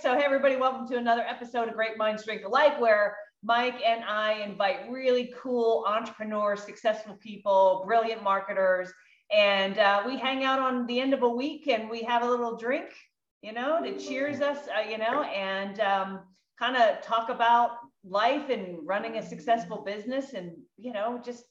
So, hey, everybody, welcome to another episode of Great Minds Drink Alike, where Mike and I invite really cool entrepreneurs, successful people, brilliant marketers, and uh, we hang out on the end of a week and we have a little drink, you know, to cheers us, uh, you know, and um, kind of talk about life and running a successful business and, you know, just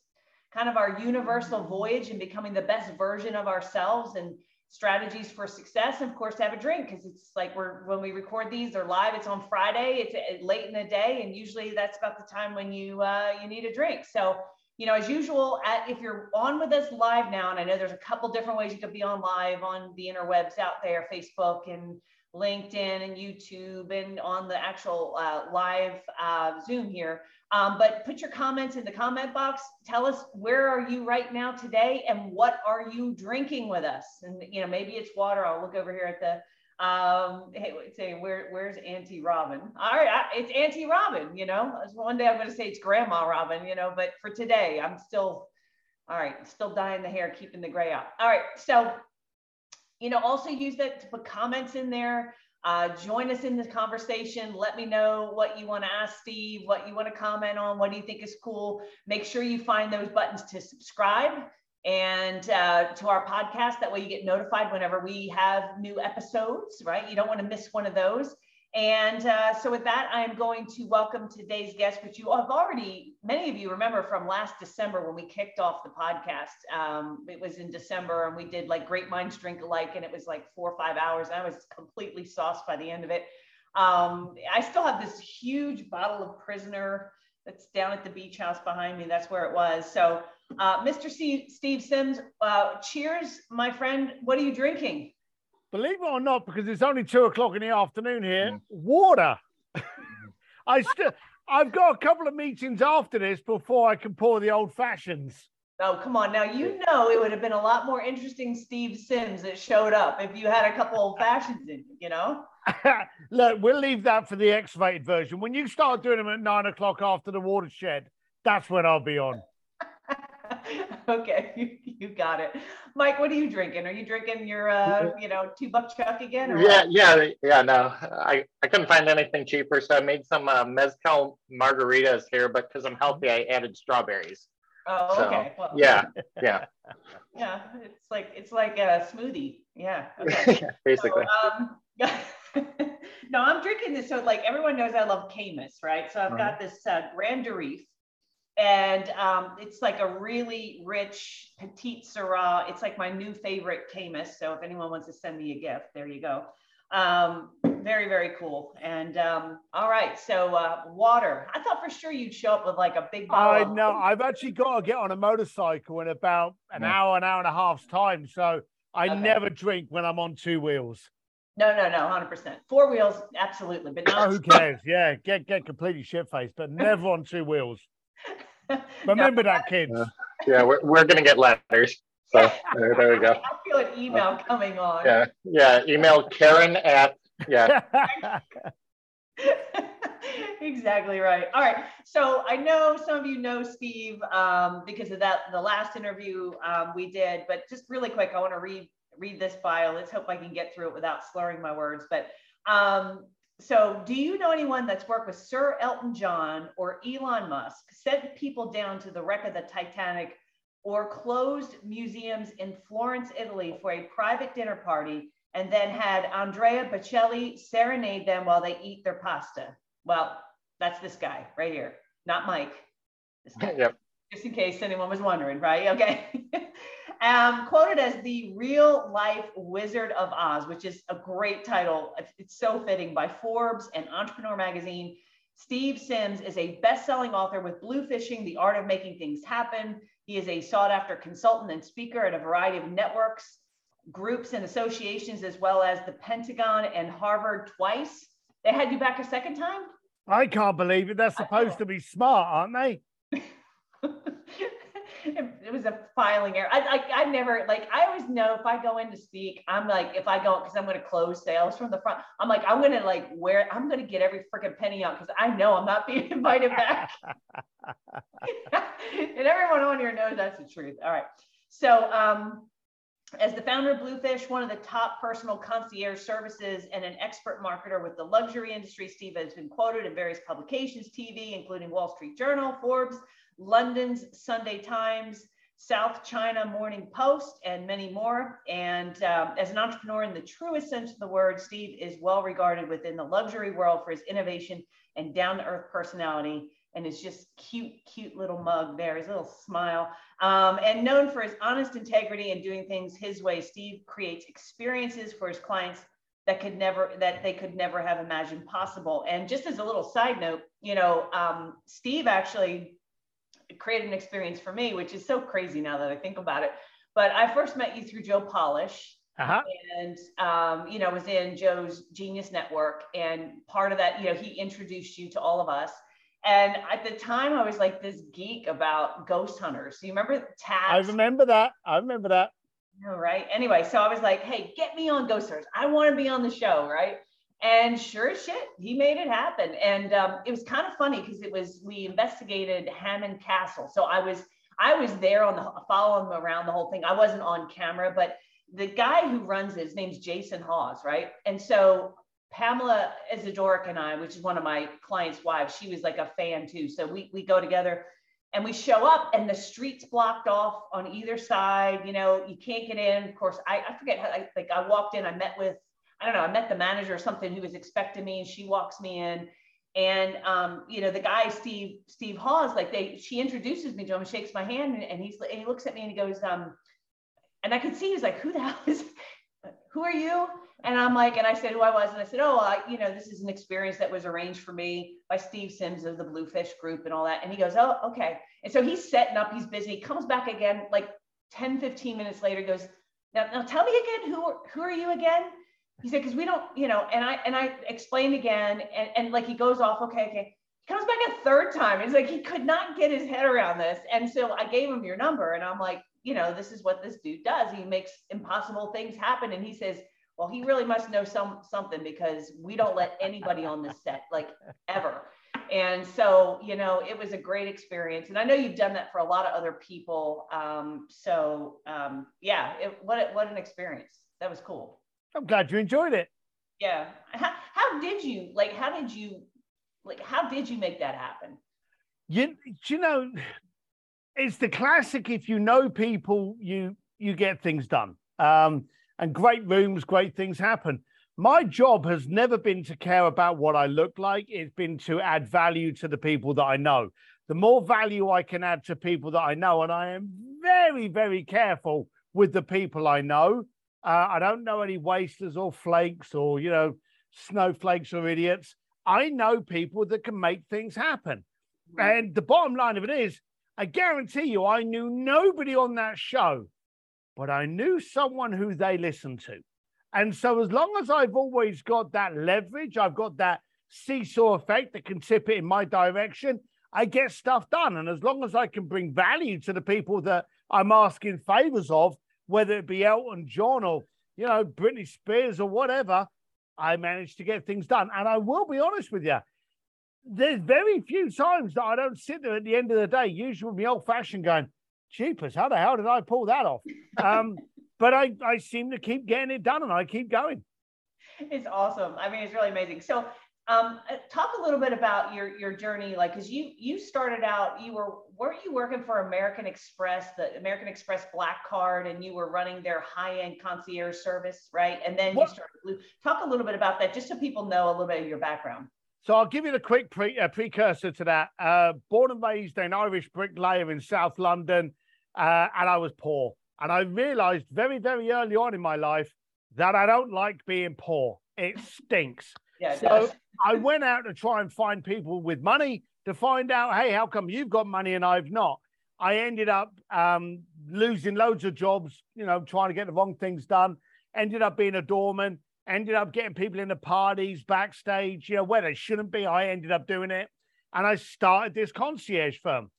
kind of our universal voyage and becoming the best version of ourselves and strategies for success. And of course have a drink because it's like we're when we record these they're live. It's on friday. It's uh, late in the day. And usually that's about the time when you uh, you need a drink. So you know as usual at, if you're on with us live now and i know there's a couple different ways you could be on live on the interwebs out there facebook and linkedin and youtube and on the actual uh, live uh, zoom here um, but put your comments in the comment box. Tell us where are you right now today and what are you drinking with us? And you know, maybe it's water. I'll look over here at the um hey say where where's auntie robin all right I, it's auntie robin you know one day i'm going to say it's grandma robin you know but for today i'm still all right still dyeing the hair keeping the gray out all right so you know also use that to put comments in there uh, join us in this conversation. Let me know what you want to ask Steve, what you want to comment on, what do you think is cool. Make sure you find those buttons to subscribe and uh, to our podcast. That way you get notified whenever we have new episodes, right? You don't want to miss one of those. And uh, so, with that, I am going to welcome today's guest, which you have already, many of you remember from last December when we kicked off the podcast. Um, it was in December and we did like Great Minds Drink Alike, and it was like four or five hours. I was completely sauced by the end of it. Um, I still have this huge bottle of Prisoner that's down at the beach house behind me. That's where it was. So, uh, Mr. C- Steve Sims, uh, cheers, my friend. What are you drinking? Believe it or not, because it's only two o'clock in the afternoon here, mm. water. I still, I've got a couple of meetings after this before I can pour the old fashions. Oh, come on. Now, you know, it would have been a lot more interesting Steve Sims that showed up if you had a couple old fashions in, you know? Look, we'll leave that for the excavated version. When you start doing them at nine o'clock after the watershed, that's when I'll be on. okay, you, you got it. Mike, what are you drinking? Are you drinking your, uh, you know, two buck chuck again? Or yeah, what? yeah, yeah. No, I, I couldn't find anything cheaper, so I made some uh, mezcal margaritas here. But because I'm healthy, I added strawberries. Oh, so, okay. Well, yeah, yeah. Yeah, it's like it's like a smoothie. Yeah. Okay. yeah basically. So, um, no, I'm drinking this. So like everyone knows I love Caymus, right? So I've got this uh, Grand Durif and um, it's like a really rich petite syrah. It's like my new favorite Caymus. So if anyone wants to send me a gift, there you go. Um, very very cool. And um, all right, so uh, water. I thought for sure you'd show up with like a big bottle. I know. I've actually got to get on a motorcycle in about an hour, an hour and a half's time. So I okay. never drink when I'm on two wheels. No, no, no, hundred percent. Four wheels, absolutely, but not. Oh, who cares? Yeah, get get completely shit faced, but never on two wheels. Remember that, kids. Uh, yeah, we're, we're going to get letters. So there, there, we go. I feel an email coming on. Yeah, yeah. Email Karen at yeah. exactly right. All right. So I know some of you know Steve um, because of that the last interview um, we did, but just really quick, I want to read read this bio. Let's hope I can get through it without slurring my words. But um, so, do you know anyone that's worked with Sir Elton John or Elon Musk, sent people down to the wreck of the Titanic, or closed museums in Florence, Italy for a private dinner party, and then had Andrea Bocelli serenade them while they eat their pasta? Well, that's this guy right here, not Mike. Yep. Just in case anyone was wondering, right? Okay. um, quoted as the real life Wizard of Oz, which is a great title. It's so fitting by Forbes and Entrepreneur Magazine. Steve Sims is a best selling author with Bluefishing, The Art of Making Things Happen. He is a sought after consultant and speaker at a variety of networks, groups, and associations, as well as the Pentagon and Harvard twice. They had you back a second time? I can't believe it. They're supposed to be smart, aren't they? it was a filing error. I like I never like I always know if I go in to speak, I'm like if I go because I'm going to close sales from the front. I'm like I'm going to like wear I'm going to get every freaking penny out because I know I'm not being invited back. and everyone on here knows that's the truth. All right. So um As the founder of Bluefish, one of the top personal concierge services and an expert marketer with the luxury industry, Steve has been quoted in various publications, TV, including Wall Street Journal, Forbes, London's Sunday Times, South China Morning Post, and many more. And um, as an entrepreneur in the truest sense of the word, Steve is well regarded within the luxury world for his innovation and down to earth personality. And his just cute, cute little mug there, his little smile. Um, and known for his honest integrity and doing things his way, Steve creates experiences for his clients that could never that they could never have imagined possible. And just as a little side note, you know, um, Steve actually created an experience for me, which is so crazy now that I think about it. But I first met you through Joe Polish. Uh-huh. And um, you know, was in Joe's Genius Network, and part of that, you know, he introduced you to all of us. And at the time, I was like this geek about ghost hunters. You remember TAPS? I remember that. I remember that. No, right. Anyway, so I was like, hey, get me on Ghost Hunters. I want to be on the show, right? And sure as shit, he made it happen. And um, it was kind of funny because it was we investigated Hammond Castle. So I was I was there on the following him around the whole thing. I wasn't on camera, but the guy who runs it, his name's Jason Hawes, right? And so Pamela Isidoric and I, which is one of my clients' wives, she was like a fan too. So we we go together and we show up and the streets blocked off on either side. You know, you can't get in. Of course, I, I forget how I, like I walked in, I met with I don't know, I met the manager or something who was expecting me and she walks me in. And um, you know, the guy, Steve, Steve Hawes, like they she introduces me to him shakes my hand and, and he's and he looks at me and he goes, um, and I could see he's like, who the hell is who are you? And I'm like, and I said who I was, and I said, oh, I, you know, this is an experience that was arranged for me by Steve Sims of the Bluefish Group and all that. And he goes, oh, okay. And so he's setting up, he's busy. Comes back again, like 10, 15 minutes later, goes, now, now tell me again, who, who are you again? He said, because we don't, you know, and I and I explained again, and, and like he goes off, okay, okay. He comes back a third time. He's like, he could not get his head around this. And so I gave him your number and I'm like, you know, this is what this dude does. He makes impossible things happen. And he says, well, he really must know some something because we don't let anybody on the set, like ever. And so, you know, it was a great experience. And I know you've done that for a lot of other people. Um, so um, yeah, it, what, what an experience. That was cool. I'm glad you enjoyed it. Yeah. How, how did you like? How did you like? How did you make that happen? You you know, it's the classic. If you know people, you you get things done. Um, and great rooms, great things happen. My job has never been to care about what I look like. It's been to add value to the people that I know. The more value I can add to people that I know, and I am very, very careful with the people I know, uh, I don't know any wasters or flakes or, you know, snowflakes or idiots. I know people that can make things happen. And the bottom line of it is, I guarantee you, I knew nobody on that show, but I knew someone who they listened to. And so, as long as I've always got that leverage, I've got that seesaw effect that can tip it in my direction, I get stuff done. And as long as I can bring value to the people that I'm asking favors of, whether it be Elton John or, you know, Britney Spears or whatever, I managed to get things done. And I will be honest with you, there's very few times that I don't sit there at the end of the day, usually with my old fashioned going, Jeepers, how the hell did I pull that off? Um, but I, I seem to keep getting it done and I keep going. It's awesome. I mean, it's really amazing. So um, uh, talk a little bit about your your journey, like, because you you started out, you were weren't you working for American Express, the American Express Black Card, and you were running their high end concierge service, right? And then what? you started Blue. Talk a little bit about that, just so people know a little bit of your background. So I'll give you the quick pre, uh, precursor to that. Uh, born and raised an Irish bricklayer in South London, uh, and I was poor. And I realized very, very early on in my life that I don't like being poor. It stinks. Yeah, so I went out to try and find people with money to find out, hey, how come you've got money and I've not? I ended up um, losing loads of jobs, you know, trying to get the wrong things done. Ended up being a doorman. Ended up getting people in the parties backstage, you know, where they shouldn't be. I ended up doing it, and I started this concierge firm.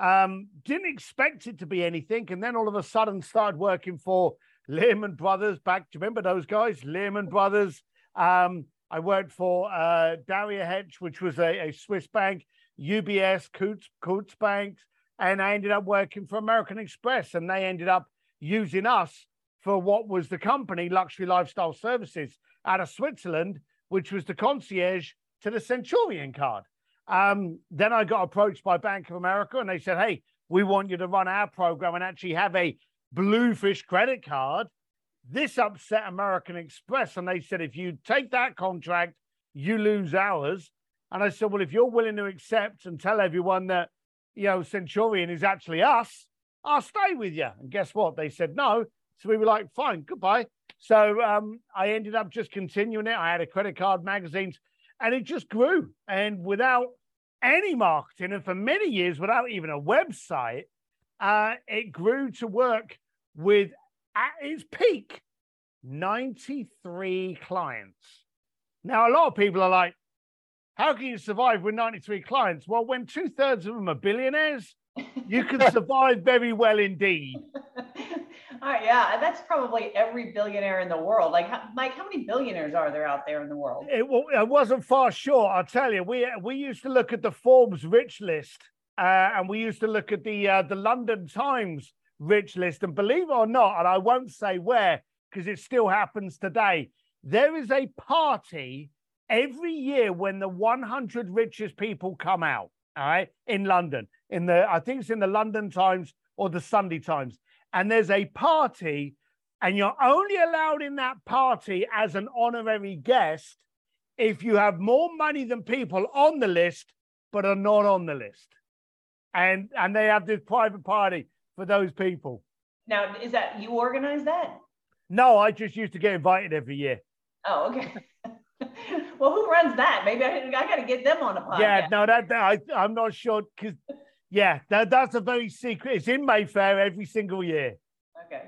Um, didn't expect it to be anything, and then all of a sudden started working for Lehman Brothers. Back, do you remember those guys? Lehman Brothers. Um, I worked for uh, Hedge, which was a, a, Swiss bank, UBS, Coutts, Coutts Banks, and I ended up working for American Express, and they ended up using us for what was the company, Luxury Lifestyle Services, out of Switzerland, which was the concierge to the Centurion card. Um, then I got approached by Bank of America and they said, Hey, we want you to run our program and actually have a bluefish credit card. This upset American Express. And they said, if you take that contract, you lose ours. And I said, well, if you're willing to accept and tell everyone that, you know, Centurion is actually us, I'll stay with you. And guess what? They said no. So we were like, fine, goodbye. So um, I ended up just continuing it. I had a credit card magazines and it just grew. And without any marketing, and for many years without even a website, uh, it grew to work with at its peak 93 clients. Now, a lot of people are like, how can you survive with 93 clients? Well, when two thirds of them are billionaires, you can survive very well indeed. All right, yeah, that's probably every billionaire in the world. Like, Mike, how many billionaires are there out there in the world? It, it wasn't far short, I'll tell you. We we used to look at the Forbes rich list, uh, and we used to look at the uh, the London Times rich list. And believe it or not, and I won't say where because it still happens today, there is a party every year when the 100 richest people come out. All right, in London, in the I think it's in the London Times or the Sunday Times and there's a party, and you're only allowed in that party as an honorary guest if you have more money than people on the list but are not on the list. And and they have this private party for those people. Now, is that you organize that? No, I just used to get invited every year. Oh, okay. well, who runs that? Maybe I, I got to get them on a podcast. Yeah, no, that, that I, I'm not sure because yeah, that, that's a very secret. It's in Mayfair every single year. Okay.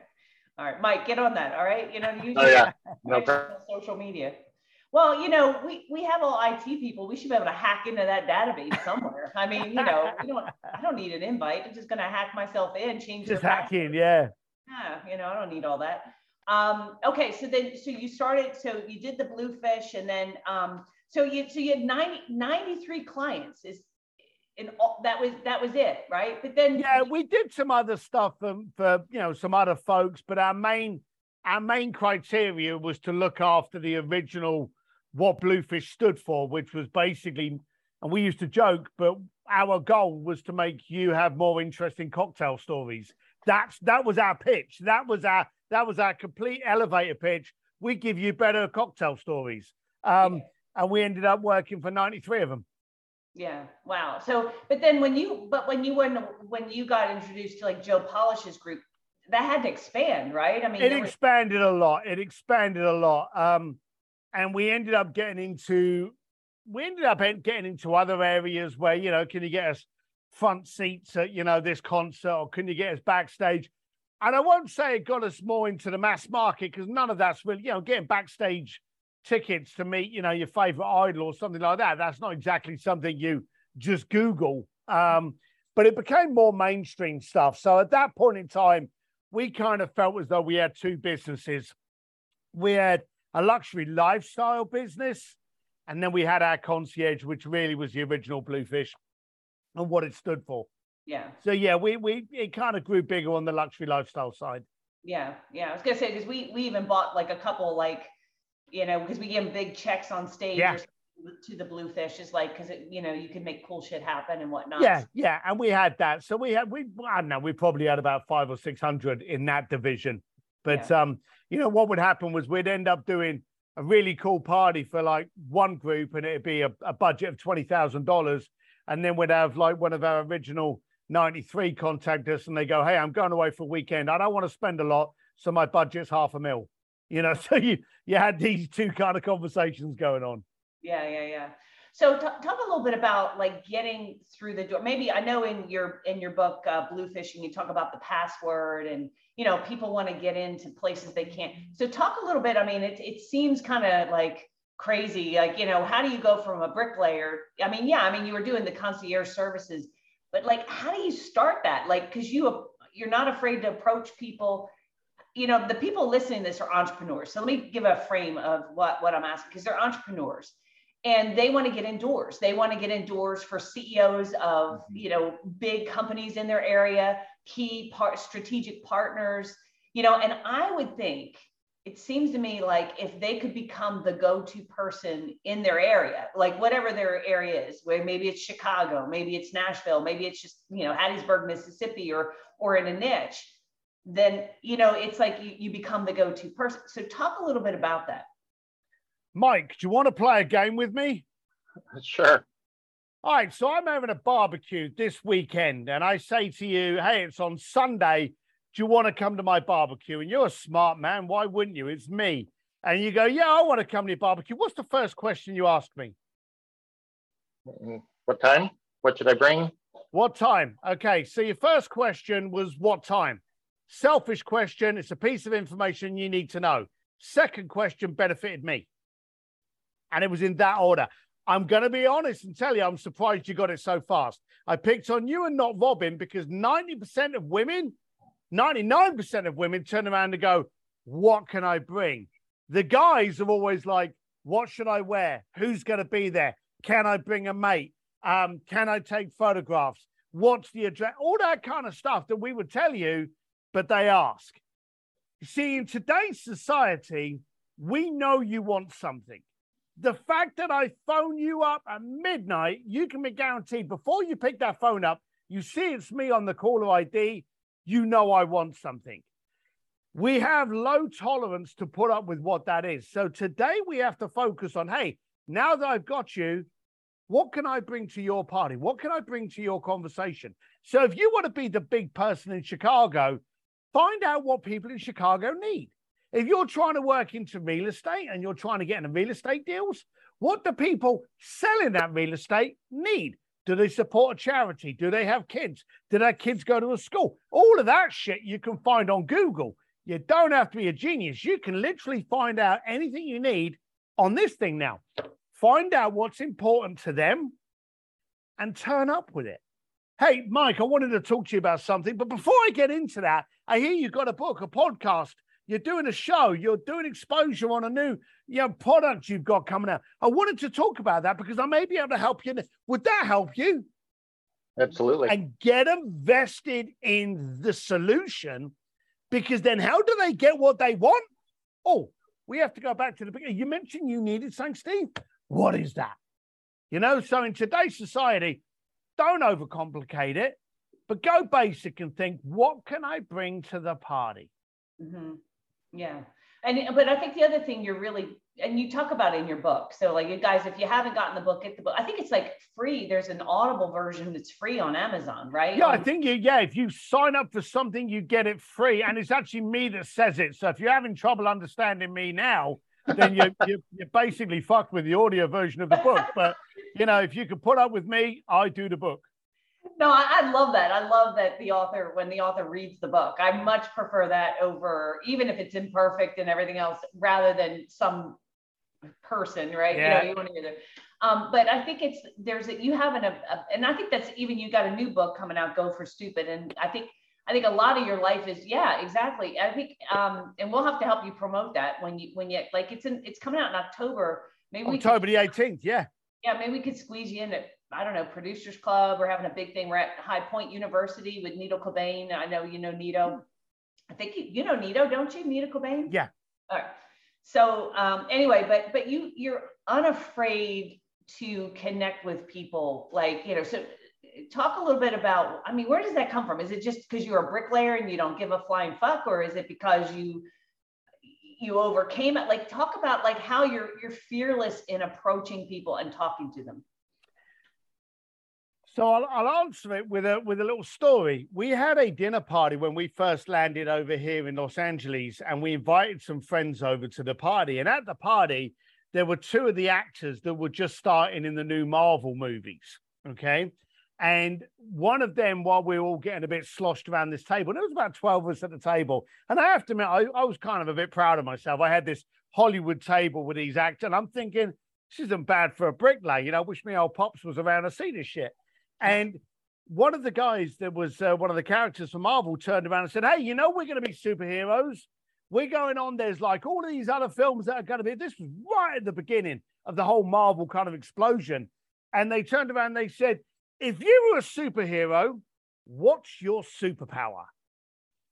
All right, Mike, get on that. All right. You know, use oh, yeah. no social media. Well, you know, we, we have all IT people. We should be able to hack into that database somewhere. I mean, you know, we don't. I don't need an invite. I'm just going to hack myself in, change. Just hacking, yeah. Yeah, you know, I don't need all that. Um, okay, so then, so you started. So you did the bluefish, and then, um, so you so you had 90, 93 clients. Is and all, that was that was it, right? But then yeah, we did some other stuff for, for you know some other folks, but our main our main criteria was to look after the original what Bluefish stood for, which was basically, and we used to joke, but our goal was to make you have more interesting cocktail stories. That's that was our pitch. That was our that was our complete elevator pitch. We give you better cocktail stories. Um, yeah. and we ended up working for 93 of them. Yeah. Wow. So, but then when you, but when you when when you got introduced to like Joe Polish's group, that had to expand, right? I mean, it expanded was... a lot. It expanded a lot. Um, and we ended up getting into, we ended up getting into other areas where you know, can you get us front seats at you know this concert, or can you get us backstage? And I won't say it got us more into the mass market because none of that's really, you know, getting backstage tickets to meet, you know, your favorite idol or something like that. That's not exactly something you just Google. Um, but it became more mainstream stuff. So at that point in time, we kind of felt as though we had two businesses. We had a luxury lifestyle business, and then we had our concierge, which really was the original Bluefish and what it stood for. Yeah. So yeah, we we it kind of grew bigger on the luxury lifestyle side. Yeah, yeah. I was gonna say because we we even bought like a couple like you know, because we give them big checks on stage yeah. to the bluefish is like because it, you know you can make cool shit happen and whatnot. Yeah, yeah, and we had that. So we had we I don't know we probably had about five or six hundred in that division. But yeah. um, you know what would happen was we'd end up doing a really cool party for like one group, and it'd be a, a budget of twenty thousand dollars, and then we'd have like one of our original 93 contact us and they go, Hey, I'm going away for a weekend. I don't want to spend a lot. So my budget's half a mil. You know, so you you had these two kind of conversations going on. Yeah, yeah, yeah. So t- talk a little bit about like getting through the door. Maybe I know in your in your book uh, Bluefishing, you talk about the password and you know people want to get into places they can't. So talk a little bit. I mean, it it seems kind of like crazy. Like you know, how do you go from a bricklayer? I mean, yeah, I mean you were doing the concierge services, but like how do you start that? Like because you you're not afraid to approach people you know, the people listening to this are entrepreneurs. So let me give a frame of what, what I'm asking because they're entrepreneurs and they want to get indoors. They want to get indoors for CEOs of, mm-hmm. you know, big companies in their area, key part strategic partners. you know, and I would think it seems to me like if they could become the go-to person in their area, like whatever their area is, where maybe it's Chicago, maybe it's Nashville, maybe it's just, you know, Hattiesburg, Mississippi, or or in a niche, then you know it's like you, you become the go-to person. So talk a little bit about that. Mike, do you want to play a game with me? Sure. All right, so I'm having a barbecue this weekend, and I say to you, hey, it's on Sunday do you want to come to my barbecue? And you're a smart man. Why wouldn't you? It's me. And you go, Yeah, I want to come to your barbecue. What's the first question you ask me? Mm, what time? What should I bring? What time? Okay. So your first question was what time? Selfish question. It's a piece of information you need to know. Second question benefited me. And it was in that order. I'm going to be honest and tell you, I'm surprised you got it so fast. I picked on you and not Robin because 90% of women 99% of women turn around and go, What can I bring? The guys are always like, What should I wear? Who's going to be there? Can I bring a mate? Um, can I take photographs? What's the address? All that kind of stuff that we would tell you, but they ask. You see, in today's society, we know you want something. The fact that I phone you up at midnight, you can be guaranteed before you pick that phone up, you see it's me on the caller ID, you know I want something. We have low tolerance to put up with what that is. So today we have to focus on hey, now that I've got you, what can I bring to your party? What can I bring to your conversation? So if you want to be the big person in Chicago, find out what people in Chicago need. If you're trying to work into real estate and you're trying to get into real estate deals, what do people selling that real estate need? Do they support a charity? Do they have kids? Do their kids go to a school? All of that shit you can find on Google. You don't have to be a genius. You can literally find out anything you need on this thing now. Find out what's important to them and turn up with it. Hey, Mike, I wanted to talk to you about something, but before I get into that, I hear you've got a book, a podcast you're doing a show. You're doing exposure on a new you know, product you've got coming out. I wanted to talk about that because I may be able to help you. Would that help you? Absolutely. And get them vested in the solution because then how do they get what they want? Oh, we have to go back to the beginning. You mentioned you needed something, Steve. What is that? You know, so in today's society, don't overcomplicate it, but go basic and think, what can I bring to the party? Mm-hmm. Yeah. And but I think the other thing you're really and you talk about in your book. So like you guys, if you haven't gotten the book, get the book. I think it's like free. There's an audible version that's free on Amazon, right? Yeah, I think you yeah, if you sign up for something, you get it free. And it's actually me that says it. So if you're having trouble understanding me now, then you you you're basically fucked with the audio version of the book. But you know, if you could put up with me, I do the book no, I, I, love that. I love that the author, when the author reads the book, I much prefer that over, even if it's imperfect and everything else, rather than some person, right? Yeah. You know, you want to hear that. Um, but I think it's there's a, you have an, a, and I think that's even you got a new book coming out, Go for Stupid, and I think I think a lot of your life is yeah, exactly. I think, um, and we'll have to help you promote that when you when you like it's in it's coming out in October. Maybe October could, the 18th, yeah. Yeah, maybe we could squeeze you in at I don't know, Producers Club. We're having a big thing. We're at High Point University with Nido Qubein. I know you know Nido. I think you, you know Nido, don't you? Nido Qubein? Yeah. All right. So um, anyway, but but you you're unafraid to connect with people, like you know. So talk a little bit about. I mean, where does that come from? Is it just because you're a bricklayer and you don't give a flying fuck, or is it because you you overcame it? Like talk about like how you're you're fearless in approaching people and talking to them. So I'll, I'll, answer it with a with a little story. We had a dinner party when we first landed over here in Los Angeles, and we invited some friends over to the party. And at the party, there were two of the actors that were just starting in the new Marvel movies. Okay. And one of them, while we were all getting a bit sloshed around this table, there was about 12 of us at the table. And I have to admit, I, I was kind of a bit proud of myself. I had this Hollywood table with these actors, and I'm thinking, this isn't bad for a bricklayer. You know, wish me old pops was around to see this shit. And one of the guys that was uh, one of the characters from Marvel turned around and said, Hey, you know, we're going to be superheroes. We're going on. There's like all of these other films that are going to be. This was right at the beginning of the whole Marvel kind of explosion. And they turned around and they said, If you were a superhero, what's your superpower?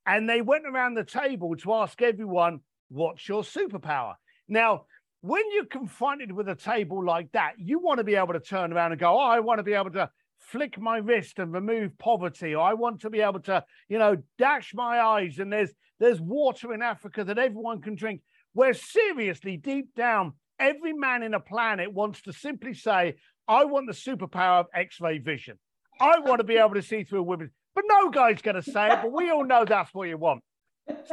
and they went around the table to ask everyone, What's your superpower? Now, when you're confronted with a table like that, you want to be able to turn around and go, Oh, I want to be able to flick my wrist and remove poverty, or I want to be able to, you know, dash my eyes and there's there's water in Africa that everyone can drink. Where seriously, deep down, every man in a planet wants to simply say, I want the superpower of X-ray vision. I want to be able to see through women. But no guy's going to say it, but we all know that's what you want.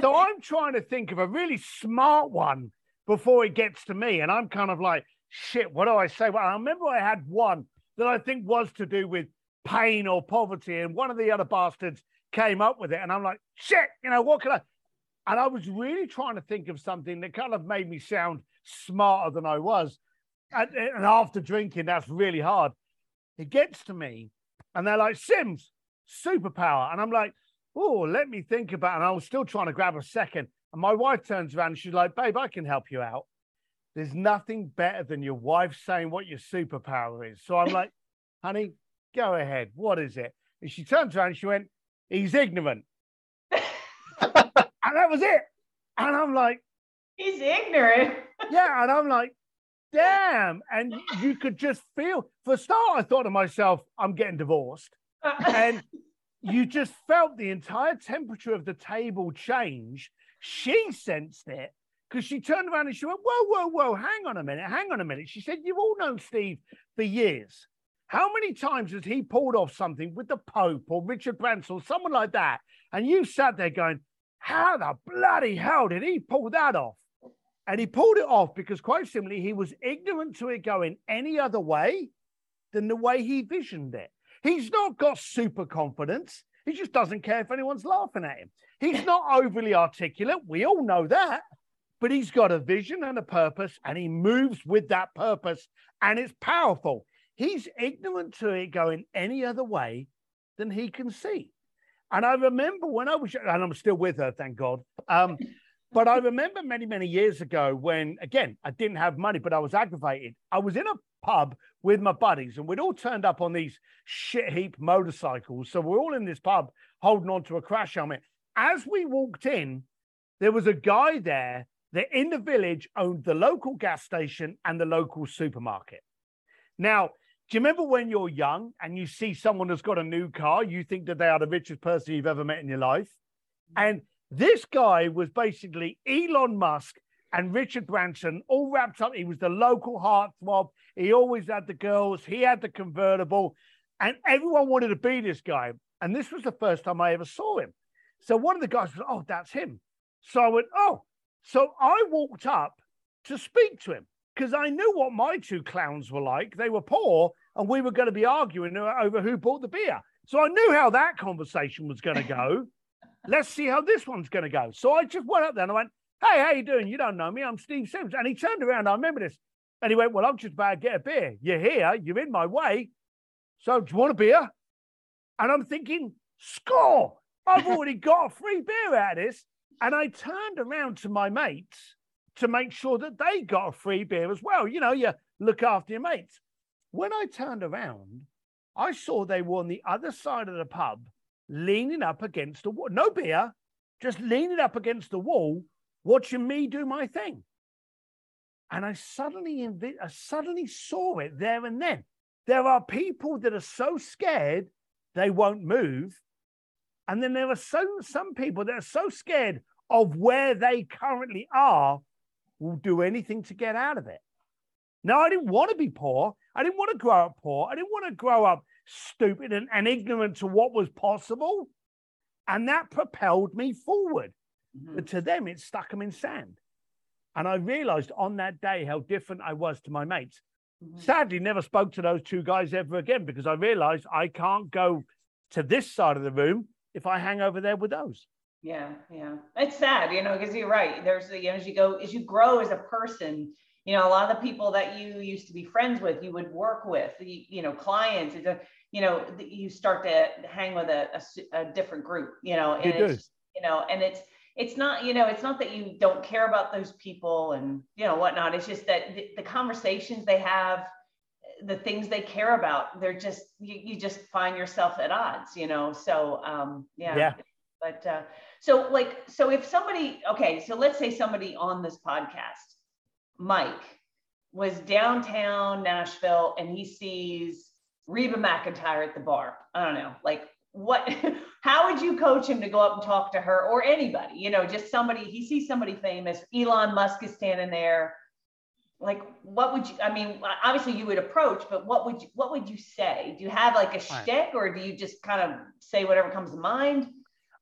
So I'm trying to think of a really smart one before it gets to me. And I'm kind of like, shit, what do I say? Well, I remember I had one that I think was to do with pain or poverty. And one of the other bastards came up with it. And I'm like, shit, you know, what can I? And I was really trying to think of something that kind of made me sound smarter than I was. And, and after drinking, that's really hard. It gets to me, and they're like, Sims, superpower. And I'm like, oh, let me think about it. And I was still trying to grab a second. And my wife turns around and she's like, babe, I can help you out. There's nothing better than your wife saying what your superpower is. So I'm like, honey, go ahead. What is it? And she turns around and she went, he's ignorant. and that was it. And I'm like, he's ignorant. yeah. And I'm like, damn. And you could just feel, for a start, I thought to myself, I'm getting divorced. Uh-uh. and you just felt the entire temperature of the table change. She sensed it because she turned around and she went, Whoa, whoa, whoa, hang on a minute, hang on a minute. She said, You've all known Steve for years. How many times has he pulled off something with the Pope or Richard Branson or someone like that? And you sat there going, How the bloody hell did he pull that off? And he pulled it off because, quite simply, he was ignorant to it going any other way than the way he visioned it. He's not got super confidence. He just doesn't care if anyone's laughing at him. He's not overly articulate. We all know that. But he's got a vision and a purpose, and he moves with that purpose, and it's powerful. He's ignorant to it going any other way than he can see. And I remember when I was, and I'm still with her, thank God. Um, but I remember many, many years ago when, again, I didn't have money, but I was aggravated. I was in a pub with my buddies, and we'd all turned up on these shit heap motorcycles. So we're all in this pub holding on to a crash helmet. As we walked in, there was a guy there that in the village owned the local gas station and the local supermarket. Now, do you remember when you're young and you see someone that's got a new car, you think that they are the richest person you've ever met in your life? Mm-hmm. And this guy was basically Elon Musk and Richard Branson all wrapped up. He was the local heartthrob. He always had the girls. He had the convertible, and everyone wanted to be this guy. And this was the first time I ever saw him. So one of the guys was, "Oh, that's him." So I went, "Oh." So I walked up to speak to him because I knew what my two clowns were like. They were poor, and we were going to be arguing over who bought the beer. So I knew how that conversation was going to go. Let's see how this one's going to go. So I just went up there and I went, Hey, how you doing? You don't know me. I'm Steve Sims. And he turned around. I remember this. And he went, Well, I'm just about to get a beer. You're here. You're in my way. So do you want a beer? And I'm thinking, score. I've already got a free beer out of this. And I turned around to my mates to make sure that they got a free beer as well. You know, you look after your mates. When I turned around, I saw they were on the other side of the pub leaning up against the wall. No beer, just leaning up against the wall, watching me do my thing. And I suddenly, I suddenly saw it there and then. There are people that are so scared they won't move. And then there are so, some people that are so scared of where they currently are will do anything to get out of it. Now, I didn't want to be poor. I didn't want to grow up poor. I didn't want to grow up stupid and, and ignorant to what was possible. And that propelled me forward. Mm-hmm. But to them, it stuck them in sand. And I realized on that day how different I was to my mates. Mm-hmm. Sadly, never spoke to those two guys ever again because I realized I can't go to this side of the room if I hang over there with those. Yeah, yeah. It's sad, you know, because you're right. There's, you know, as you go, as you grow as a person, you know, a lot of the people that you used to be friends with, you would work with, you, you know, clients, it's a, you know, you start to hang with a, a, a different group, you know, and you it's, you know, and it's, it's not, you know, it's not that you don't care about those people and, you know, whatnot. It's just that the, the conversations they have, the things they care about, they're just, you, you just find yourself at odds, you know? So, um, yeah. Yeah. But uh, so like so if somebody okay, so let's say somebody on this podcast, Mike, was downtown Nashville and he sees Reba McEntire at the bar. I don't know, like what how would you coach him to go up and talk to her or anybody? You know just somebody he sees somebody famous elon musk is standing there. Like what would you i mean obviously you would approach but what would you what would you say? Do you have like a shtick or do you just kind of say whatever comes to mind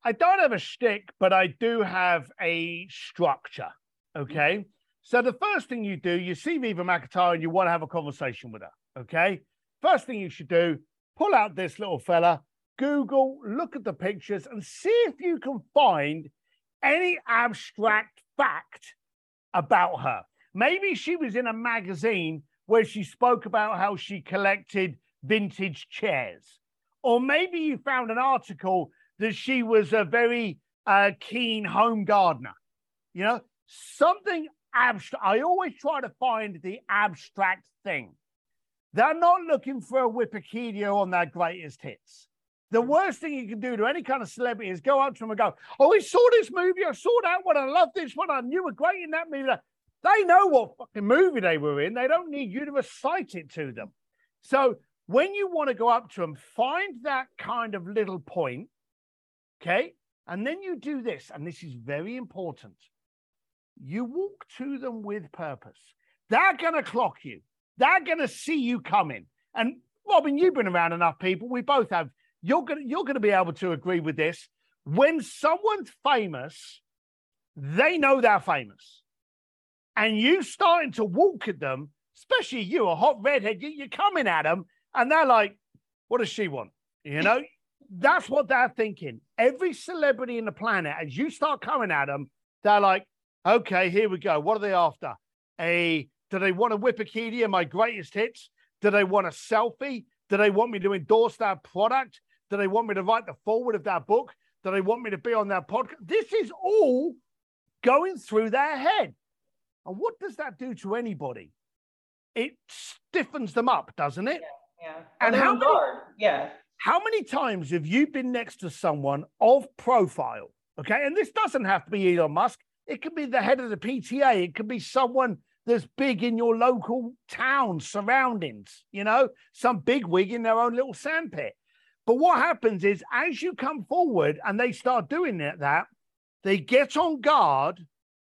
i don't have a shtick but i do have a structure okay so the first thing you do you see Reba McEntire and you want to have a conversation with her okay first thing you should do pull out this little fella Google, look at the pictures, and see if you can find any abstract fact about her. Maybe she was in a magazine where she spoke about how she collected vintage chairs. Or maybe you found an article that she was a very uh, keen home gardener. You know, something abstract. I always try to find the abstract thing. They're not looking for a Wikipedia on their greatest hits. The worst thing you can do to any kind of celebrity is go up to them and go, Oh, I saw this movie. I saw that one. I love this one. I knew were great in that movie. They know what fucking movie they were in. They don't need you to recite it to them. So when you want to go up to them, find that kind of little point. Okay. And then you do this. And this is very important. You walk to them with purpose. They're going to clock you, they're going to see you coming. And Robin, you've been around enough people. We both have you're gonna you're gonna be able to agree with this. When someone's famous, they know they're famous, and you starting to walk at them, especially you, a hot redhead, you, you're coming at them, and they're like, "What does she want?" You know. That's what they're thinking. Every celebrity in the planet, as you start coming at them, they're like, okay, here we go. What are they after? A do they want a Wikipedia, my greatest hits? Do they want a selfie? Do they want me to endorse their product? Do they want me to write the forward of that book? Do they want me to be on their podcast? This is all going through their head. And what does that do to anybody? It stiffens them up, doesn't it? Yeah. yeah. And how many, yeah. How many times have you been next to someone of profile? Okay. And this doesn't have to be Elon Musk. It could be the head of the PTA. It could be someone that's big in your local town surroundings, you know, some big wig in their own little sandpit. But what happens is, as you come forward and they start doing that, they get on guard.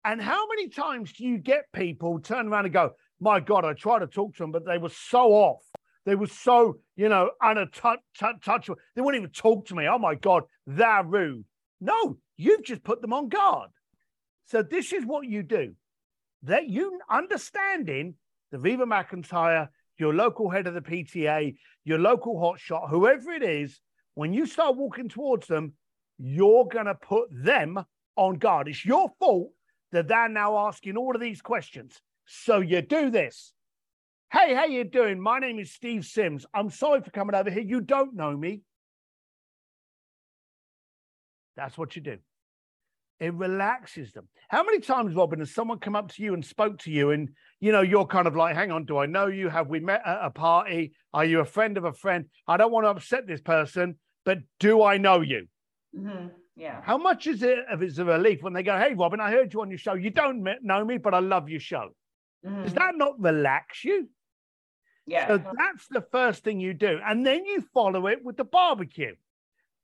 And how many times do you get people turn around and go, "My God, I tried to talk to them, but they were so off. They were so, you know, untouchable. They wouldn't even talk to me. Oh my God, they're rude." No, you've just put them on guard. So this is what you do. That you understanding the Reba McEntire, your local head of the PTA, your local hotshot, whoever it is, when you start walking towards them, you're to put them on guard. It's your fault that they're now asking all of these questions. So you do this. Hey, how you doing? My name is Steve Sims. I'm sorry for coming over here. You don't know me. That's what you do. It relaxes them. How many times, Robin, has someone come up to you and spoke to you, and you know you're kind of like, "Hang on, do I know you? Have we met at a party? Are you a friend of a friend? I don't want to upset this person, but do I know you?" Mm-hmm. Yeah. How much is it of it's a relief when they go, "Hey, Robin, I heard you on your show. You don't know me, but I love your show." Mm-hmm. Does that not relax you? Yeah. So that's the first thing you do, and then you follow it with the barbecue.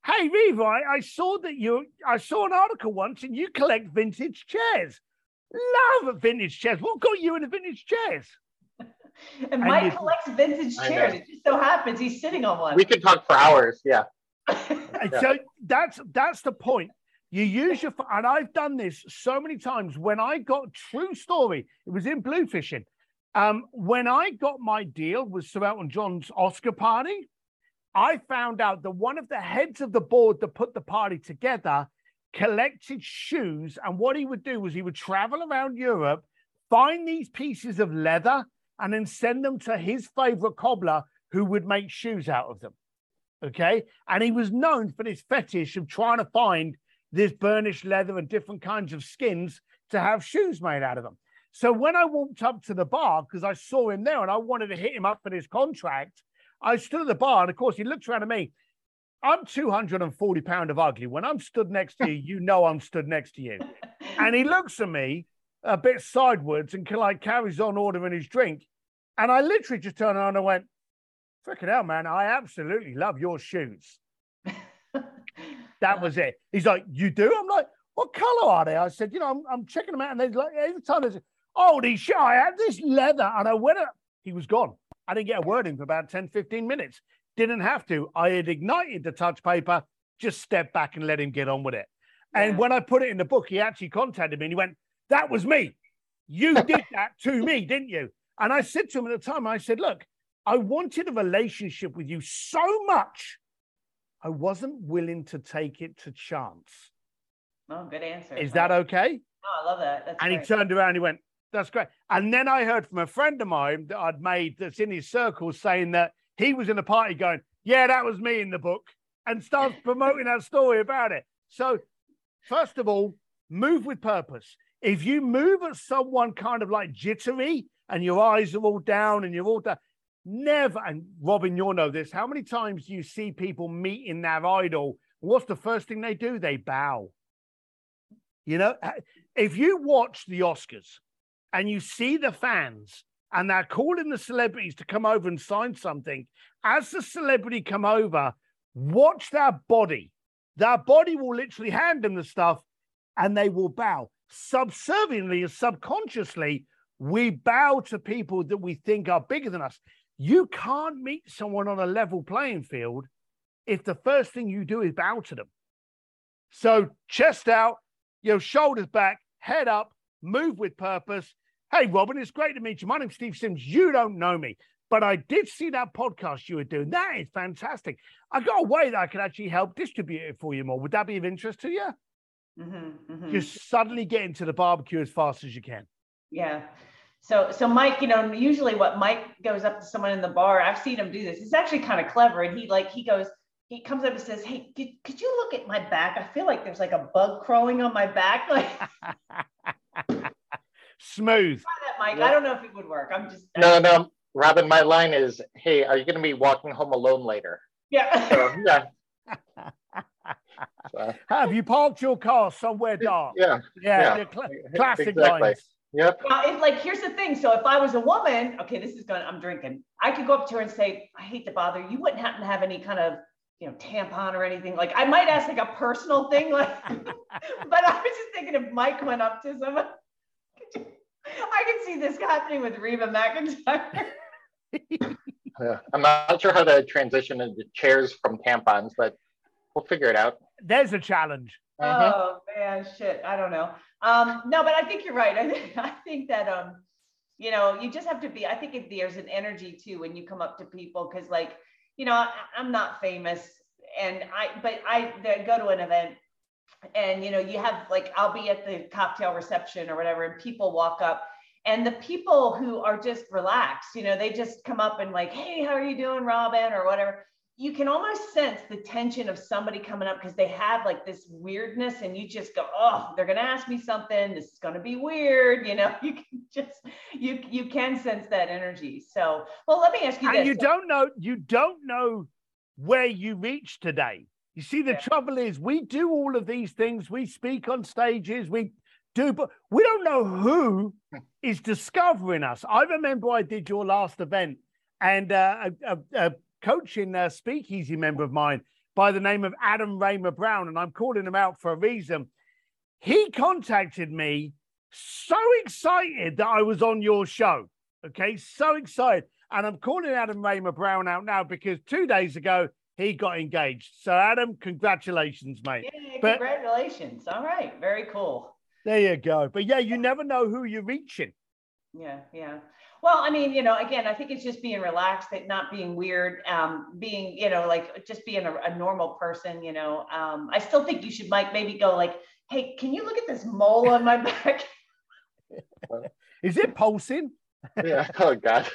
Hey, Reva, I, I saw that you, I saw an article once and you collect vintage chairs. Love vintage chairs. What got you into vintage chairs? and Mike and collects vintage chairs. It just so happens he's sitting on one. We could talk for hours. Yeah. yeah. So that's that's the point. You use your and I've done this so many times. When I got true story, it was in Bluefishing. Um, when I got my deal with Sir Elton John's Oscar party, I found out that one of the heads of the board that put the party together collected shoes. And what he would do was he would travel around Europe, find these pieces of leather, and then send them to his favorite cobbler who would make shoes out of them. Okay. And he was known for this fetish of trying to find this burnished leather and different kinds of skins to have shoes made out of them. So when I walked up to the bar, because I saw him there and I wanted to hit him up for his contract, I stood at the bar, and of course, he looked around at me. I'm 240 pound of ugly. When I'm stood next to you, you know I'm stood next to you. And he looks at me a bit sideways and like carries on ordering his drink. And I literally just turned around and went, freaking hell, man, I absolutely love your shoes. that was it. He's like, you do? I'm like, what color are they? I said, you know, I'm, I'm checking them out. And they're like, every time there's, these shit, I had this leather. And I went up, he was gone. I didn't get a word in for about 10, 15 minutes. Didn't have to. I had ignited the touch paper, just stepped back and let him get on with it. Yeah. And when I put it in the book, he actually contacted me and he went, that was me. You did that to me, didn't you? And I said to him at the time, I said, look, I wanted a relationship with you so much, I wasn't willing to take it to chance. Oh, good answer. Is that okay? Oh, I love that. That's and great. he turned around and he went, That's great. And then I heard from a friend of mine that I'd made that's in his circle saying that he was in a party going, Yeah, that was me in the book, and starts promoting that story about it. So, first of all, move with purpose. If you move at someone kind of like jittery and your eyes are all down and you're all down, Never, and Robin, you'll know this. How many times do you see people meeting their idol? What's the first thing they do? They bow. You know, uh, if you watch the Oscars and you see the fans and they're calling the celebrities to come over and sign something, as the celebrity come over, watch their body. Their body will literally hand them the stuff and they will bow. Subserviently and subconsciously, we bow to people that we think are bigger than us. You can't meet someone on a level playing field if the first thing you do is bow to them. So chest out, your shoulders back, head up, move with purpose. Hey, Robin, it's great to meet you. My name's Steve Sims. You don't know me, but I did see that podcast you were doing. That is fantastic. I got a way that I could actually help distribute it for you more. Would that be of interest to you? Mm-hmm, mm-hmm. Just suddenly get into the barbecue as fast as you can. Yeah. So, so Mike, you know, usually what Mike goes up to someone in the bar, I've seen him do this. It's actually kind of clever. And he like, he goes, he comes up and says, Hey, could, could you look at my back? I feel like there's like a bug crawling on my back. Like smooth. That, Mike. I don't know if it would work. I'm just no, no. Robin, my line is, Hey, are you going to be walking home alone later? Yeah. So, yeah. so. Have you parked your car somewhere dark? Yeah. Yeah. yeah. Cl- classic exactly. lines. Yep. Now, if like here's the thing. So if I was a woman, okay, this is going. I'm drinking. I could go up to her and say, "I hate to bother you. Wouldn't happen to have any kind of you know tampon or anything? Like I might ask like a personal thing, like. but I was just thinking if Mike went up to someone, you, I can see this happening with Reba McEntire. yeah, I'm not sure how to transition into chairs from tampons, but we'll figure it out. There's a challenge. Mm-hmm. Oh man, shit. I don't know. Um, no, but I think you're right. I think I think that um, you know, you just have to be. I think if there's an energy too when you come up to people because, like, you know, I, am not famous, and I, but I go to an event, and you know, you have like I'll be at the cocktail reception or whatever, and people walk up. And the people who are just relaxed, you know, they just come up and like, hey, how are you doing, Robin, or whatever. You can almost sense the tension of somebody coming up because they have like this weirdness and you just go oh they're going to ask me something. This is going to be weird you know? You can just you you can sense that energy. So well let me ask you and this. you don't know you don't know where you reach today you see the yeah. trouble is we do all of these things we speak on stages we do but we don't know who is discovering us i remember i did your last event and uh, a, a, a coaching a speakeasy member of mine by the name of Adam Raymer Brown, and I'm calling him out for a reason. He contacted me so excited that I was on your show. Okay, so excited. And I'm calling Adam Raymer Brown out now because two days ago he got engaged. So, Adam, congratulations, mate. Yeah, but, congratulations. All right, very cool. There you go. But yeah, you never know who you're reaching. Yeah, yeah. Well, I mean, you know, again, I think it's just being relaxed, not being weird, um, being, you know, like just being a, a normal person, you know. Um, I still think you should, Mike, maybe go like, hey, can you look at this mole on my back? Is it pulsing? Yeah. Oh God.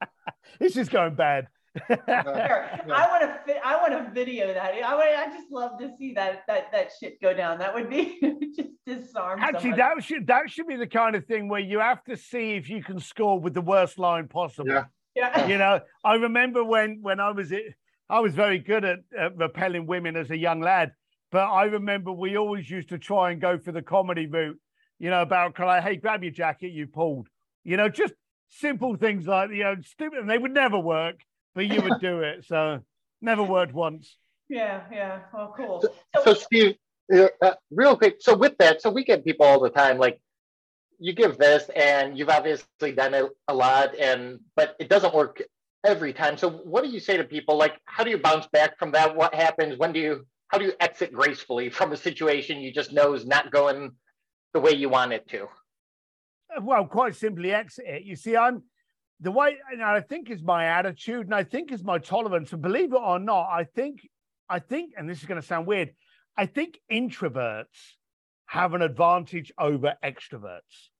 this is going bad. I want to I want to video that. I want I just love to see that that that shit go down. That would be just disarm. Actually, that should that should be the kind of thing where you have to see if you can score with the worst line possible. Yeah. Yeah. You know, I remember when when I was it I was very good at, at repelling women as a young lad, but I remember we always used to try and go for the comedy route. You know, about kind of, hey, grab your jacket, you pulled. You know, just simple things like you know, stupid, and they would never work, but you would do it. So never worked once. Yeah, yeah. Well, cool. So, so Steve, uh, real quick. So with that, so we get people all the time like you give this and you've obviously done it a lot and but it doesn't work every time so what do you say to people like how do you bounce back from that what happens when do you how do you exit gracefully from a situation you just know is not going the way you want it to well quite simply exit it you see i'm the way and i think is my attitude and i think is my tolerance and believe it or not i think i think and this is going to sound weird i think introverts have an advantage over extroverts.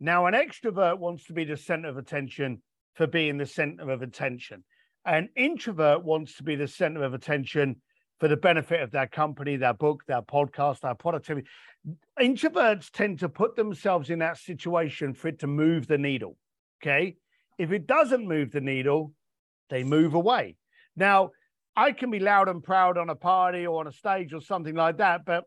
Now, an extrovert wants to be the center of attention for being the center of attention. An introvert wants to be the center of attention for the benefit of their company, their book, their podcast, their productivity. Introverts tend to put themselves in that situation for it to move the needle. Okay. If it doesn't move the needle, they move away. Now, I can be loud and proud on a party or on a stage or something like that, but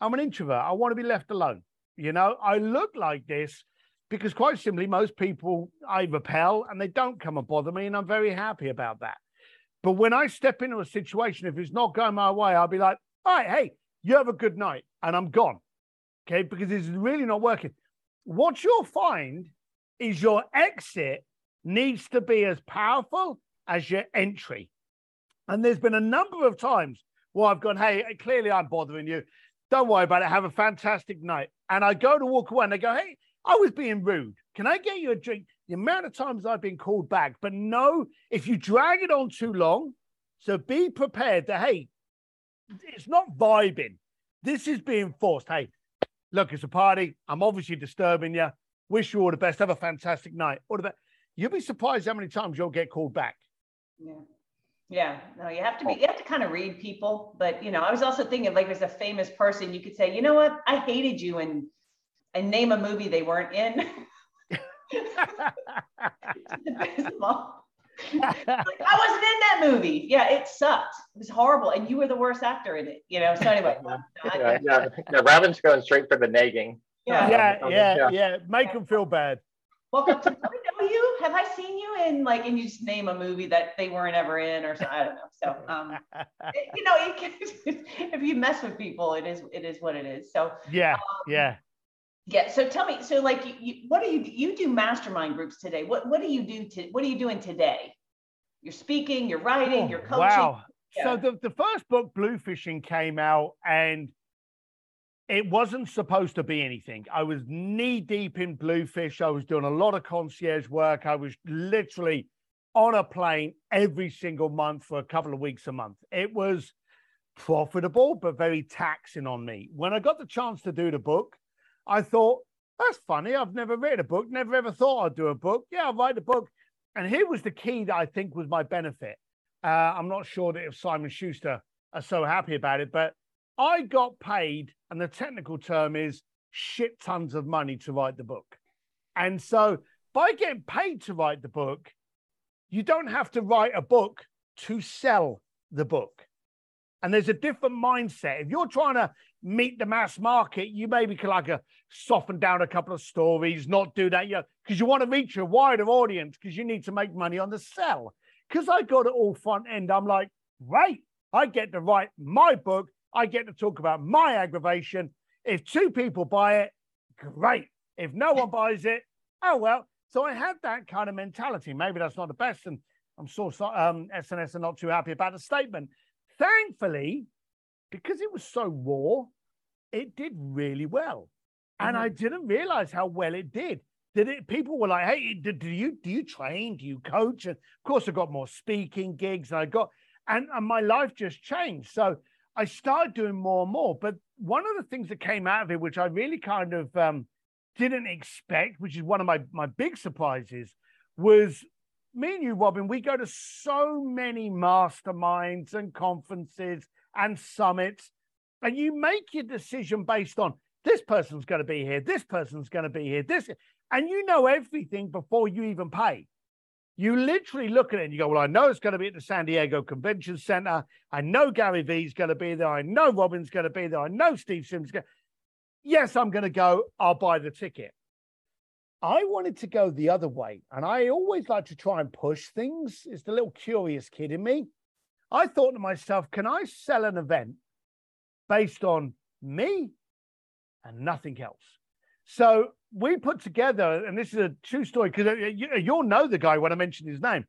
I'm an introvert. I want to be left alone. You know, I look like this because quite simply, most people I repel and they don't come and bother me, and I'm very happy about that. But when I step into a situation, if it's not going my way, I'll be like, all right, hey, you have a good night, and I'm gone. Okay, because it's really not working. What you'll find is your exit needs to be as powerful as your entry. And there's been a number of times where I've gone, hey, clearly I'm bothering you. Don't worry about it. Have a fantastic night. And I go to walk away and they go, Hey, I was being rude. Can I get you a drink? The amount of times I've been called back, but no, if you drag it on too long, so be prepared that, hey, it's not vibing. This is being forced. Hey, look, it's a party. I'm obviously disturbing you. Wish you all the best. Have a fantastic night. All the best. You'll be surprised how many times you'll get called back. Yeah. Yeah, no, you have to be, oh. you have to kind of read people. But, you know, I was also thinking like as a famous person, you could say, you know what, I hated you and, and name a movie they weren't in. like, I wasn't in that movie. Yeah, it sucked. It was horrible. And you were the worst actor in it, you know? So anyway. yeah, yeah, yeah, Robin's going straight for the nagging. Yeah, yeah, yeah, yeah. yeah. Make them feel bad. Welcome to know you? Have I seen you in like, and you just name a movie that they weren't ever in or something? I don't know. So, um, it, you know, can, if you mess with people, it is, it is what it is. So, yeah, um, yeah. Yeah. So tell me, so like, you, you, what do you, you do mastermind groups today? What, what do you do to, what are you doing today? You're speaking, you're writing, oh, you're coaching. Wow. Yeah. So the, the first book, Bluefishing, came out and it wasn't supposed to be anything. I was knee deep in bluefish. I was doing a lot of concierge work. I was literally on a plane every single month for a couple of weeks a month. It was profitable, but very taxing on me. When I got the chance to do the book, I thought, that's funny. I've never read a book, never ever thought I'd do a book. Yeah, I'll write a book. And here was the key that I think was my benefit. Uh, I'm not sure that if Simon Schuster are so happy about it, but I got paid, and the technical term is shit tons of money to write the book. And so by getting paid to write the book, you don't have to write a book to sell the book. And there's a different mindset. If you're trying to meet the mass market, you maybe can like a soften down a couple of stories, not do that, you because you want to reach a wider audience because you need to make money on the sell. Because I got it all front end, I'm like, right, I get to write my book I get to talk about my aggravation. If two people buy it, great. If no one buys it, oh well. So I had that kind of mentality. Maybe that's not the best, and I'm sure um, SNS are not too happy about the statement. Thankfully, because it was so raw, it did really well, and mm-hmm. I didn't realize how well it did. Did it? People were like, "Hey, do, do you do you train? Do you coach?" And of course, I got more speaking gigs, and I got, and, and my life just changed. So I started doing more and more. But one of the things that came out of it, which I really kind of um, didn't expect, which is one of my, my big surprises, was me and you, Robin, we go to so many masterminds and conferences and summits, and you make your decision based on this person's going to be here, this person's going to be here, this, and you know everything before you even pay. You literally look at it and you go, Well, I know it's going to be at the San Diego Convention Center. I know Gary Vee's going to be there. I know Robin's going to be there. I know Steve Sims. Going... Yes, I'm going to go. I'll buy the ticket. I wanted to go the other way. And I always like to try and push things. It's the little curious kid in me. I thought to myself, can I sell an event based on me and nothing else? So we put together, and this is a true story because uh, you, will know the guy when I mention his name.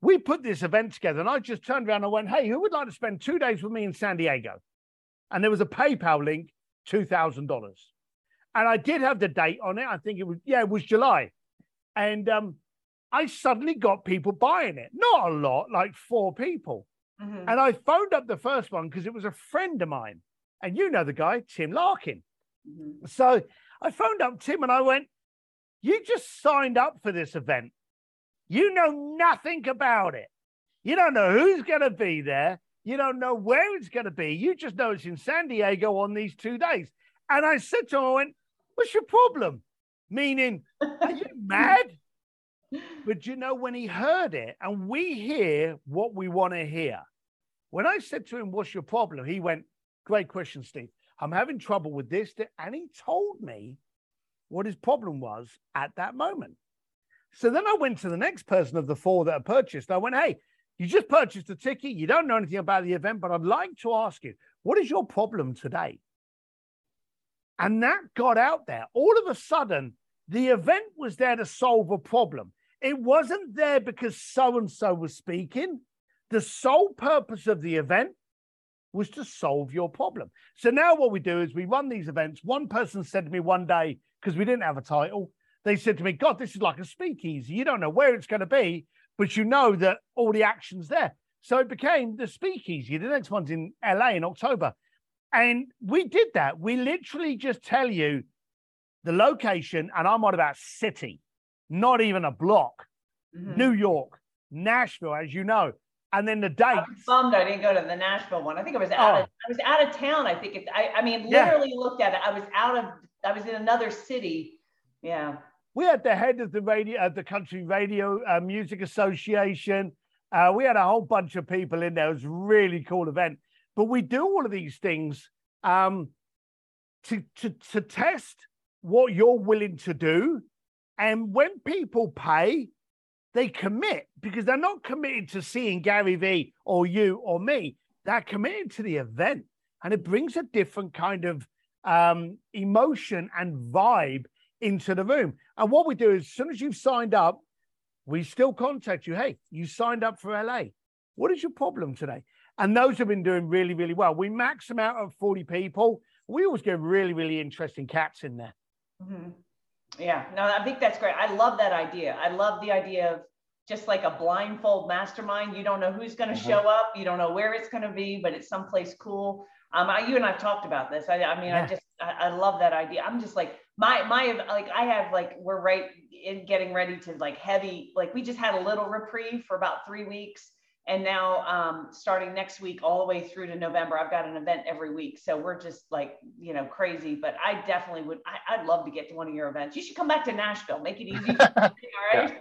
We put this event together, and I just turned around and went, "Hey, who would like to spend two days with me in San Diego?" And there was a PayPal link, two thousand dollars, and I did have the date on it. I think it was yeah, it was July, and um, I suddenly got people buying it. Not a lot, like four people. Mm-hmm. And I phoned up the first one because it was a friend of mine, and you know the guy, Tim Larkin. Mm-hmm. So I phoned up Tim and I went, You just signed up for this event. You know nothing about it. You don't know who's going to be there. You don't know where it's going to be. You just know it's in San Diego on these two days. And I said to him, I went, What's your problem? Meaning, are you mad? But you know, when he heard it, and we hear what we want to hear. When I said to him, What's your problem? He went, Great question, Steve. I'm having trouble with this. And he told me what his problem was at that moment. So then I went to the next person of the four that I purchased. I went, hey, you just purchased a ticket. You don't know anything about the event, but I'd like to ask you, what is your problem today? And that got out there. All of a sudden, the event was there to solve a problem. It wasn't there because so and so was speaking. The sole purpose of the event was to solve your problem. So now what we do is we run these events. One person said to me one day, because we didn't have a title, they said to me, God, this is like a speakeasy. You don't know where it's going to be, but you know that all the action's there. So it became the speakeasy. The next one's in LA in October. And we did that. We literally just tell you the location, and I'm on about city, not even a block. Mm-hmm. New York, Nashville, as you know and then the date. I was bummed I didn't go to the Nashville one. I think I was out. Oh. Of, I was out of town. I think it. I, I mean, literally yeah. looked at it. I was out of. I was in another city. Yeah. We had the head of the radio, uh, the Country Radio uh, Music Association. Uh, we had a whole bunch of people in there. It was a really cool event. But we do all of these things um, to, to to test what you're willing to do, and when people pay, they commit because they're not committed to seeing Gary Vee or you or me. They're committed to the event. And it brings a different kind of um, emotion and vibe into the room. And what we do is, as soon as you've signed up, we still contact you. Hey, you signed up for LA. What is your problem today? And those have been doing really, really well. We max them out at 40 people. We always get really, really interesting cats in there. Mm-hmm. Yeah, no, I think that's great. I love that idea. I love the idea of just like a blindfold mastermind. You don't know who's going to mm-hmm. show up. You don't know where it's going to be, but it's someplace cool. Um, I, you and I've talked about this. I, I mean, yeah. I just, I, I, love that idea. I'm just like my, my, like I have like, we're right in getting ready to like heavy, like we just had a little reprieve for about three weeks. And now um, starting next week, all the way through to November, I've got an event every week. So we're just like, you know, crazy, but I definitely would, I, would love to get to one of your events. You should come back to Nashville, make it easy. all right.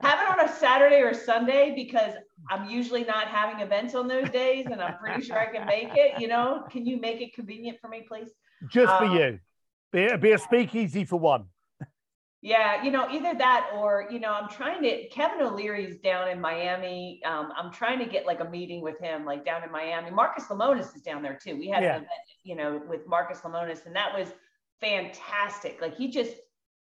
Have it on a Saturday or Sunday because I'm usually not having events on those days and I'm pretty sure I can make it. You know, can you make it convenient for me, please? Just um, for you. Be, be a speakeasy for one. Yeah, you know, either that or, you know, I'm trying to, Kevin O'Leary's down in Miami. Um, I'm trying to get like a meeting with him, like down in Miami. Marcus Lemonis is down there too. We had yeah. an event, you know, with Marcus Lemonis, and that was fantastic. Like he just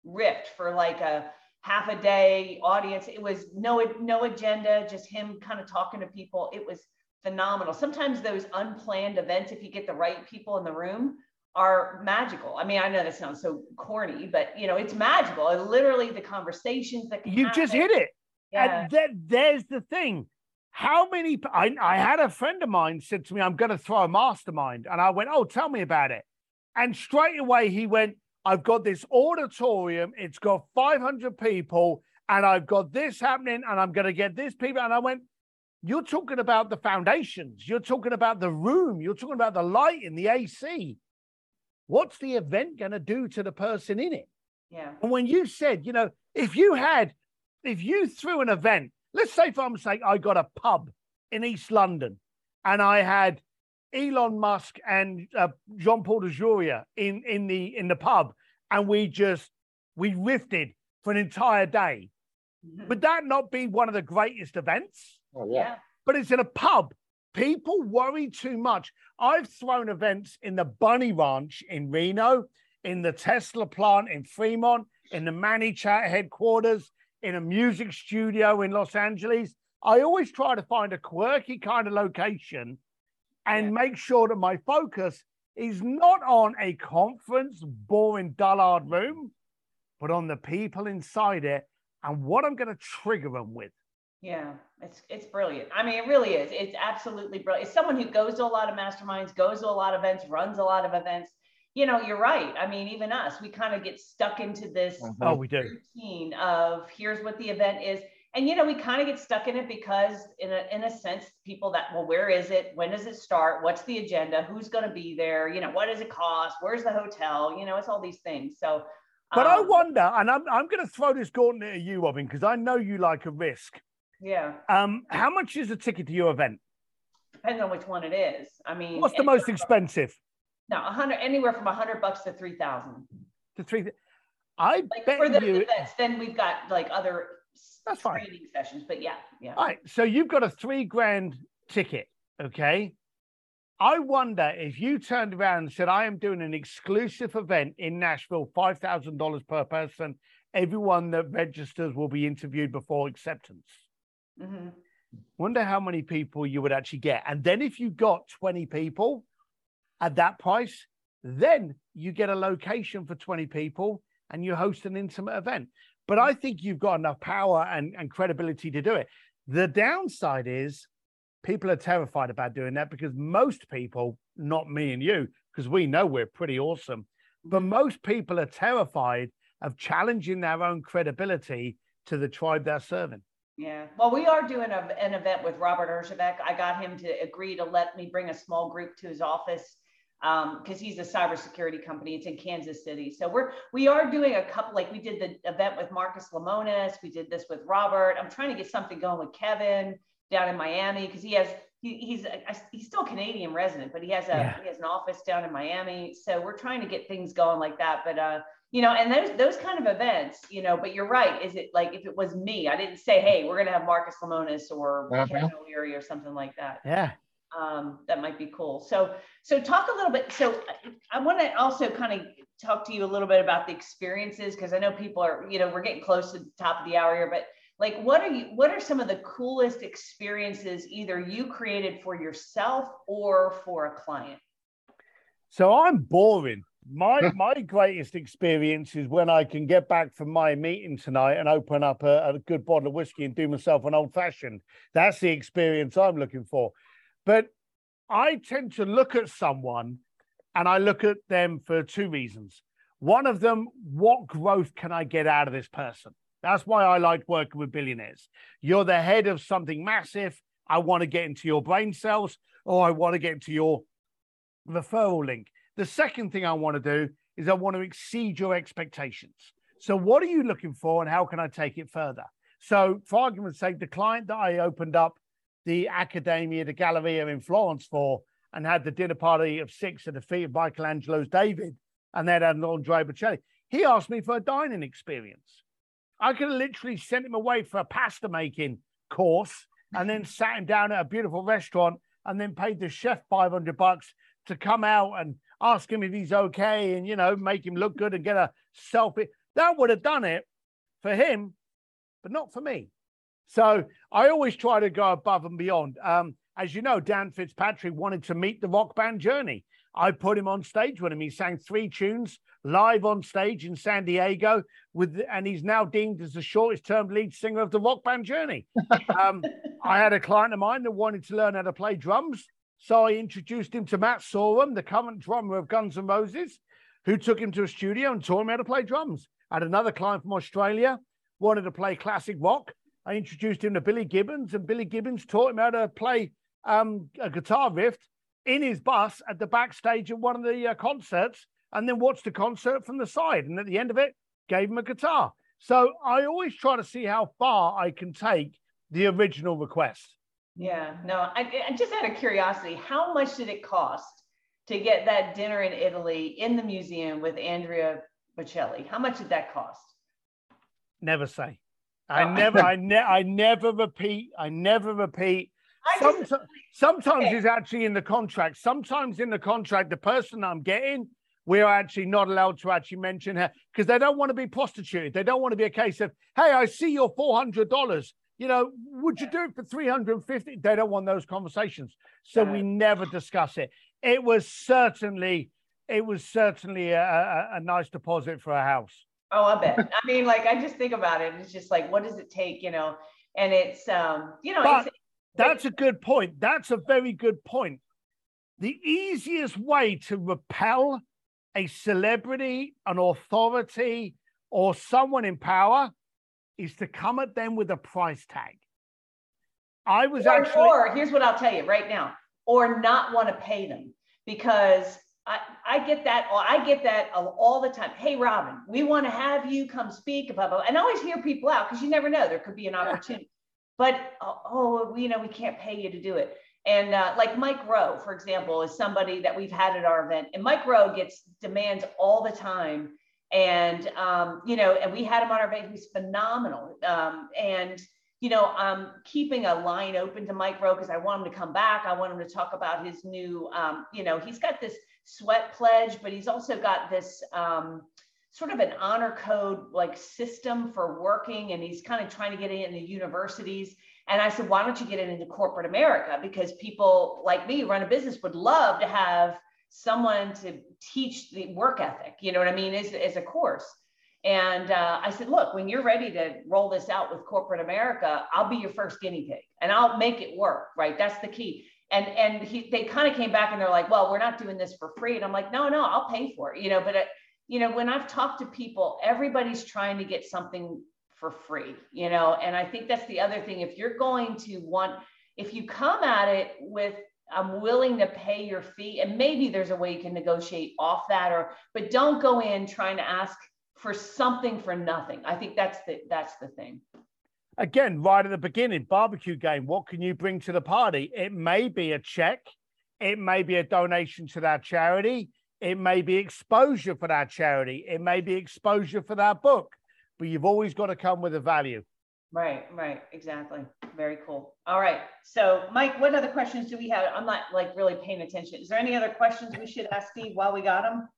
ripped for like a, half a day audience. It was no no agenda, just him kind of talking to people. It was phenomenal. Sometimes those unplanned events, if you get the right people in the room, are magical. I mean, I know that sounds so corny, but you know, it's magical. And literally the conversations that you happen. just hit it. Yeah. And that, there's the thing. How many? I, I had a friend of mine said to me, "I'm going to throw a mastermind," and I went, "Oh, tell me about it." And straight away he went, I've got this auditorium, it's got 500 people, and I've got this happening, and I'm going to get this people. And I went, You're talking about the foundations, you're talking about the room, you're talking about the lighting, the AC. What's the event going to do to the person in it? Yeah. And when you said, you know, if you had if you threw an event, let's say for argument's sake, I got a pub in East London and I had Elon Musk and uh, Jean Paul Jourier in, in the in the pub, and we just we riffed for an entire day. Mm-hmm. Would that not be one of the greatest events? Oh yeah. But it's in a pub. People worry too much. I've thrown events in the Bunny Ranch in Reno, in the Tesla plant in Fremont, in the ManyChat headquarters, in a music studio in Los Angeles. I always try to find a quirky kind of location and yeah. make sure that my focus is not on a conference, boring, dullard room, but on the people inside it and what I'm going to trigger them with. Yeah, it's it's brilliant. I mean, it really is. It's absolutely brilliant. It's someone who goes to a lot of masterminds, goes to a lot of events, runs a lot of events. You know, you're right. I mean, even us, we kind of get stuck into this mm-hmm. oh, we do. routine of here's what the event is and you know we kind of get stuck in it because in a, in a sense people that well where is it when does it start what's the agenda who's going to be there you know what does it cost where's the hotel you know it's all these things so but um, i wonder and i'm, I'm going to throw this gauntlet at you robin because i know you like a risk yeah um how much is a ticket to your event depends on which one it is i mean what's the most expensive no 100 anywhere from 100 bucks to 3000 to 3 I like bet for the you, events, then we've got like other that's fine. training sessions, but yeah, yeah. All right. So you've got a three grand ticket. Okay. I wonder if you turned around and said, I am doing an exclusive event in Nashville, $5,000 per person. Everyone that registers will be interviewed before acceptance. Mm-hmm. Wonder how many people you would actually get. And then if you got 20 people at that price, then you get a location for 20 people and you host an intimate event. But I think you've got enough power and, and credibility to do it. The downside is people are terrified about doing that because most people, not me and you, because we know we're pretty awesome, but mm-hmm. most people are terrified of challenging their own credibility to the tribe they're serving. Yeah. Well, we are doing a, an event with Robert Herjavec. I got him to agree to let me bring a small group to his office because um, he's a cybersecurity company. It's in Kansas City. So we're we are doing a couple like we did the event with Marcus Lemonis. We did this with Robert. I'm trying to get something going with Kevin down in Miami because he has he, he's a, he's still Canadian resident, but he has a yeah. he has an office down in Miami. So we're trying to get things going like that. But uh, you know, and those those kind of events, you know. But you're right. Is it like if it was me, I didn't say, hey, we're gonna have Marcus Lemonis or uh-huh. Kevin O'Leary or something like that. Yeah um, that might be cool. So, so talk a little bit. So, I want to also kind of talk to you a little bit about the experiences because I know people are, you know, we're getting close to the top of the hour here, but like, what are you? What are some of the coolest experiences either you created for yourself or for a client? So I'm boring. My my greatest experience is when I can get back from my meeting tonight and open up a, a good bottle of whiskey and do myself an old fashioned. That's the experience I'm looking for. But I tend to look at someone and I look at them for two reasons. One of them, what growth can I get out of this person? That's why I like working with billionaires. You're the head of something massive. I want to get into your brain cells or I want to get into your referral link. The second thing I want to do is I want to exceed your expectations. So, what are you looking for and how can I take it further? So, for argument's sake, the client that I opened up the Accademia, the Galleria in Florence for, and had the dinner party of six at the feet of Michelangelo's David, and then had an Andrea Bocelli. He asked me for a dining experience. I could have literally sent him away for a pasta making course and then sat him down at a beautiful restaurant and then paid the chef 500 bucks to come out and ask him if he's okay and, you know, make him look good and get a selfie. That would have done it for him, but not for me. So I always try to go above and beyond. Um, as you know, Dan Fitzpatrick wanted to meet the rock band journey. I put him on stage with him. He sang three tunes live on stage in San Diego with, and he's now deemed as the shortest term lead singer of the rock band journey. Um, I had a client of mine that wanted to learn how to play drums. So I introduced him to Matt Sorum, the current drummer of Guns N' Roses, who took him to a studio and taught him how to play drums. I had another client from Australia, wanted to play classic rock. I introduced him to Billy Gibbons, and Billy Gibbons taught him how to play um, a guitar riff in his bus at the backstage of one of the uh, concerts, and then watched the concert from the side. And at the end of it, gave him a guitar. So I always try to see how far I can take the original request. Yeah, no, I, I just out of curiosity, how much did it cost to get that dinner in Italy in the museum with Andrea Bocelli? How much did that cost? Never say. I oh. never, I, ne- I never repeat. I never repeat. Sometimes, sometimes okay. it's actually in the contract. Sometimes in the contract, the person I'm getting, we're actually not allowed to actually mention her because they don't want to be prostituted. They don't want to be a case of, hey, I see your four hundred dollars. You know, would you do it for three hundred and fifty? They don't want those conversations, so we never discuss it. It was certainly, it was certainly a, a, a nice deposit for a house. Oh, I bet. I mean, like I just think about it. It's just like, what does it take? You know, and it's um, you know, but, that's a good point. That's a very good point. The easiest way to repel a celebrity, an authority, or someone in power is to come at them with a price tag. I was or, actually. Or here's what I'll tell you right now, or not want to pay them because I, I get that. I get that all the time. Hey, Robin, we want to have you come speak. Blah, blah, blah. And I always hear people out because you never know. There could be an opportunity but oh, oh, you know, we can't pay you to do it. And uh, like Mike Rowe, for example, is somebody that we've had at our event, and Mike Rowe gets demands all the time. And um, you know, and we had him on our event. He's phenomenal. Um, and you know, I'm keeping a line open to Mike Rowe because I want him to come back. I want him to talk about his new, um, you know, he's got this sweat pledge, but he's also got this um, sort of an honor code like system for working and he's kind of trying to get it into universities and i said why don't you get it into corporate america because people like me run a business would love to have someone to teach the work ethic you know what i mean as, as a course. And uh, i said look when you're ready to roll this out with corporate america i'll be your first guinea pig and i'll make it work right? That's the key. And and he, they kind of came back and they're like well we're not doing this for free. And i'm like no no i'll pay for it you know but it, you know, when I've talked to people, everybody's trying to get something for free, you know, and I think that's the other thing. If you're going to want, if you come at it with, I'm willing to pay your fee, and maybe there's a way you can negotiate off that, or, but don't go in trying to ask for something for nothing. I think that's the, that's the thing. Again, right at the beginning, barbecue game, what can you bring to the party? It may be a check, it may be a donation to that charity it may be exposure for that charity. It may be exposure for that book, but you've always got to come with a value. Right, right, exactly. Very cool. All right. So, Mike, what other questions do we have? I'm not like really paying attention. Is there any other questions we should ask Steve while we got him?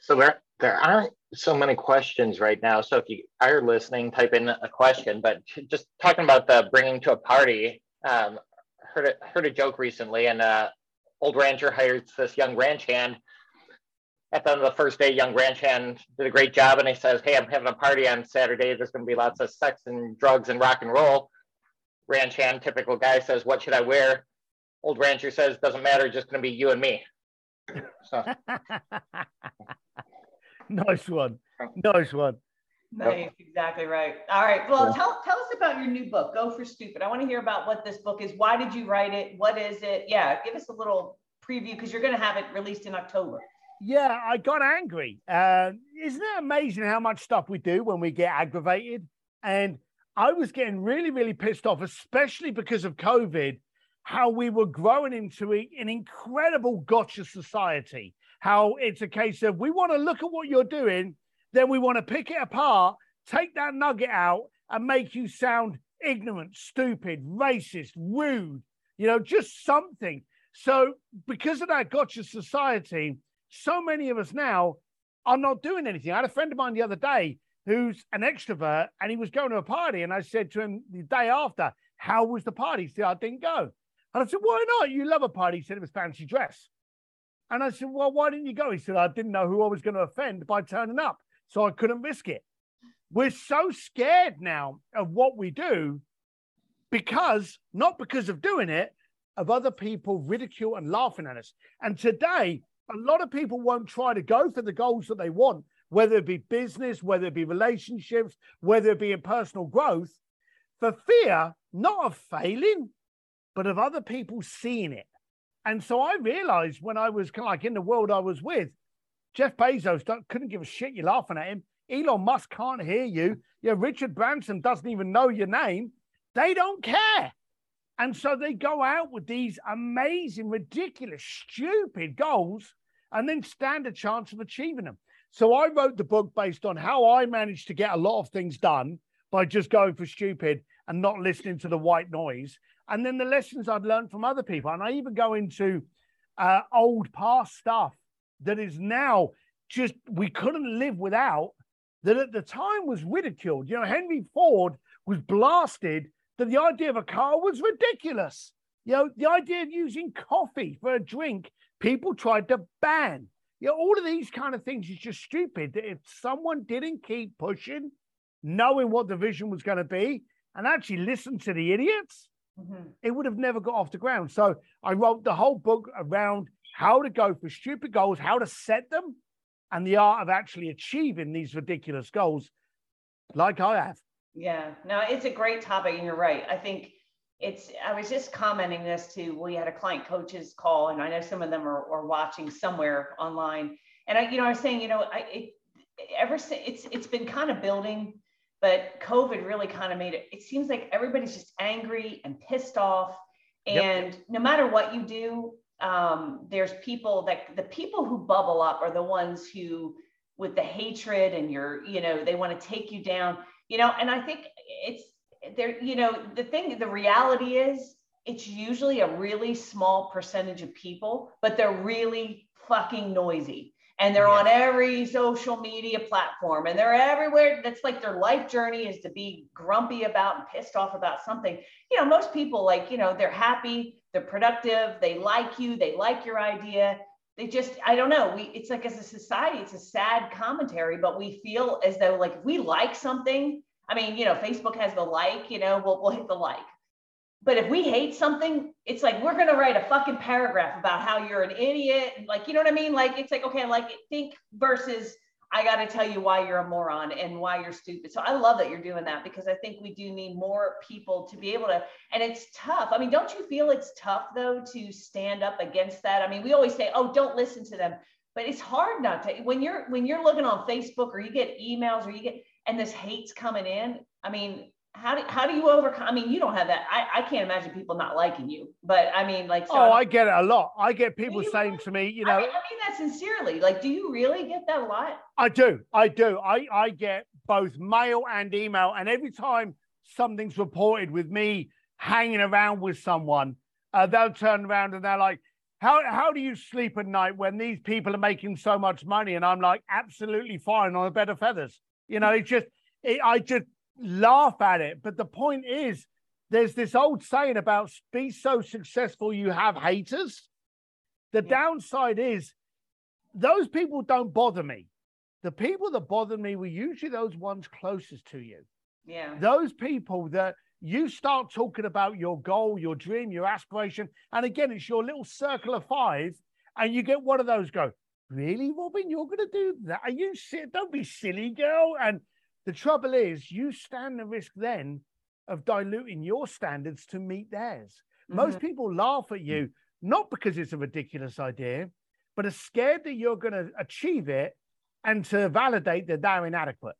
So there, there aren't so many questions right now. So if you are listening, type in a question. But just talking about the bringing to a party, um, heard a, heard a joke recently, and uh, old rancher hires this young ranch hand at the end of the first day, young ranch hand did a great job, and he says, "Hey, I'm having a party on Saturday. There's going to be lots of sex and drugs and rock and roll." Ranch hand, typical guy, says, "What should I wear?" Old rancher says, "Doesn't matter. Just going to be you and me." So. nice one. Nice one. Nice, exactly right. All right. Well, yeah. tell tell us about your new book, Go for Stupid. I want to hear about what this book is. Why did you write it? What is it? Yeah, give us a little preview because you're going to have it released in October. Yeah, I got angry. Uh, isn't it amazing how much stuff we do when we get aggravated? And I was getting really, really pissed off, especially because of COVID, how we were growing into a, an incredible gotcha society. How it's a case of we want to look at what you're doing, then we want to pick it apart, take that nugget out, and make you sound ignorant, stupid, racist, rude, you know, just something. So, because of that gotcha society, so many of us now are not doing anything. I had a friend of mine the other day who's an extrovert and he was going to a party. And I said to him the day after, How was the party? He said, I didn't go. And I said, Why not? You love a party. He said it was fancy dress. And I said, Well, why didn't you go? He said, I didn't know who I was going to offend by turning up. So I couldn't risk it. We're so scared now of what we do because, not because of doing it, of other people ridicule and laughing at us. And today, a lot of people won't try to go for the goals that they want, whether it be business, whether it be relationships, whether it be in personal growth, for fear not of failing, but of other people seeing it. And so I realized when I was kind of like in the world I was with, Jeff Bezos couldn't give a shit. You're laughing at him. Elon Musk can't hear you. Yeah, Richard Branson doesn't even know your name. They don't care. And so they go out with these amazing, ridiculous, stupid goals and then stand a chance of achieving them. So I wrote the book based on how I managed to get a lot of things done by just going for stupid and not listening to the white noise. And then the lessons I'd learned from other people. And I even go into uh, old past stuff that is now just we couldn't live without, that at the time was ridiculed. You know, Henry Ford was blasted that the idea of a car was ridiculous. You know, the idea of using coffee for a drink, people tried to ban. You know, all of these kind of things is just stupid. That if someone didn't keep pushing, knowing what the vision was going to be, and actually listen to the idiots, mm-hmm. it would have never got off the ground. So I wrote the whole book around how to go for stupid goals, how to set them, and the art of actually achieving these ridiculous goals, like I have. Yeah, no, it's a great topic, and you're right. I think it's. I was just commenting this to. We had a client coaches call, and I know some of them are, are watching somewhere online. And I, you know, I was saying, you know, I it, ever since it's it's been kind of building, but COVID really kind of made it. It seems like everybody's just angry and pissed off, and yep. no matter what you do, um, there's people that the people who bubble up are the ones who with the hatred and you're you know they want to take you down you know and i think it's there you know the thing the reality is it's usually a really small percentage of people but they're really fucking noisy. And they're on every social media platform and they're everywhere. That's like their life journey is to be grumpy about and pissed off about something. You know most people like you know they're happy they're productive they like you they like your idea they just i don't know we it's like as a society it's a sad commentary but we feel as though like if we like something i mean you know facebook has the like you know we'll, we'll hit the like. But if we hate something it's like we're going to write a fucking paragraph about how you're an idiot like you know what i mean? Like it's like okay like think versus I got to tell you why you're a moron and why you're stupid. So I love that you're doing that because I think we do need more people to be able to, and it's tough. I mean, don't you feel it's tough though to stand up against that? I mean, we always say, oh, don't listen to them, but it's hard not to. When you're when you're looking on Facebook or you get emails or you get and this hate's coming in. I mean, how do, how do you overcome? I mean, you don't have that. I, I can't imagine people not liking you, but I mean, like, oh, I get it a lot. I get people saying really? to me, you know, I mean, I mean, that sincerely. Like, do you really get that a lot? I do. I do. I, I get both mail and email. And every time something's reported with me hanging around with someone, uh, they'll turn around and they're like, how, how do you sleep at night when these people are making so much money? And I'm like, absolutely fine on a bed of feathers. You know, it's just, it, I just, laugh at it. But the point is, there's this old saying about be so successful you have haters. The yeah. downside is those people don't bother me. The people that bother me were usually those ones closest to you. Yeah. Those people that you start talking about your goal, your dream, your aspiration. And again, it's your little circle of five. And you get one of those go, Really, Robin, you're going to do that? Are you Don't be silly, girl. And the trouble is, you stand the risk then of diluting your standards to meet theirs. Mm-hmm. Most people laugh at you, not because it's a ridiculous idea, but are scared that you're going to achieve it and to validate that they're inadequate.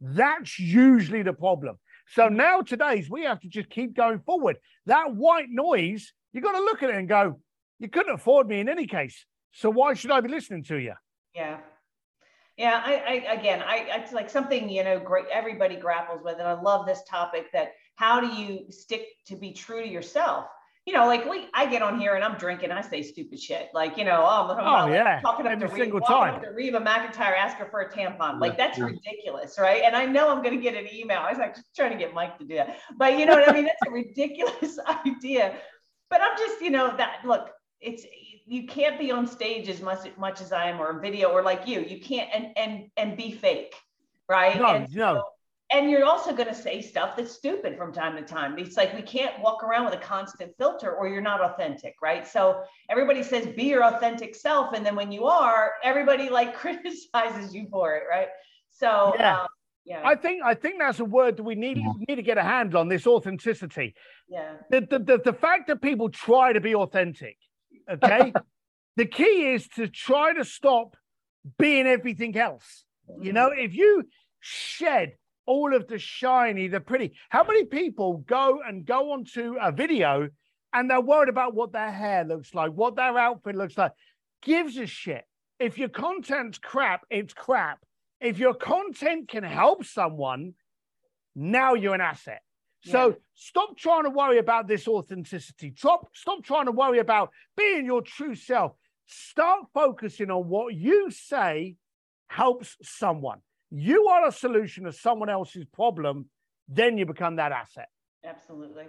That's usually the problem. So mm-hmm. now today's we have to just keep going forward. That white noise—you've got to look at it and go, you couldn't afford me in any case. So why should I be listening to you? Yeah. Yeah, I, I again, I it's like something you know, great. Everybody grapples with, and I love this topic. That how do you stick to be true to yourself? You know, like we, I get on here and I'm drinking, I say stupid shit, like you know, oh, oh yeah, talking up Every to single Reba, time. To Reba McEntire, ask her for a tampon, like that's yeah. ridiculous, right? And I know I'm going to get an email. I was like trying to get Mike to do that, but you know what I mean? That's a ridiculous idea. But I'm just, you know, that look, it's you can't be on stage as much much as I am or video or like you. You can't and and and be fake, right? No, and no. and you're also going to say stuff that's stupid from time to time. It's like we can't walk around with a constant filter or you're not authentic, right? So everybody says be your authentic self, and then when you are, everybody like criticizes you for it, right? So yeah. Um, yeah. I think I think that's a word that we need yeah. need to get a handle on this authenticity. Yeah. The, the, the, the fact that people try to be authentic Okay. the key is to try to stop being everything else. You know, if you shed all of the shiny, the pretty. How many people go and go onto a video and they're worried about what their hair looks like, what their outfit looks like? Gives a shit. If your content's crap, it's crap. If your content can help someone, now you're an asset. So yeah. stop trying to worry about this authenticity. Stop, stop trying to worry about being your true self. Start focusing on what you say helps someone. You are a solution to someone else's problem, then you become that asset. Absolutely.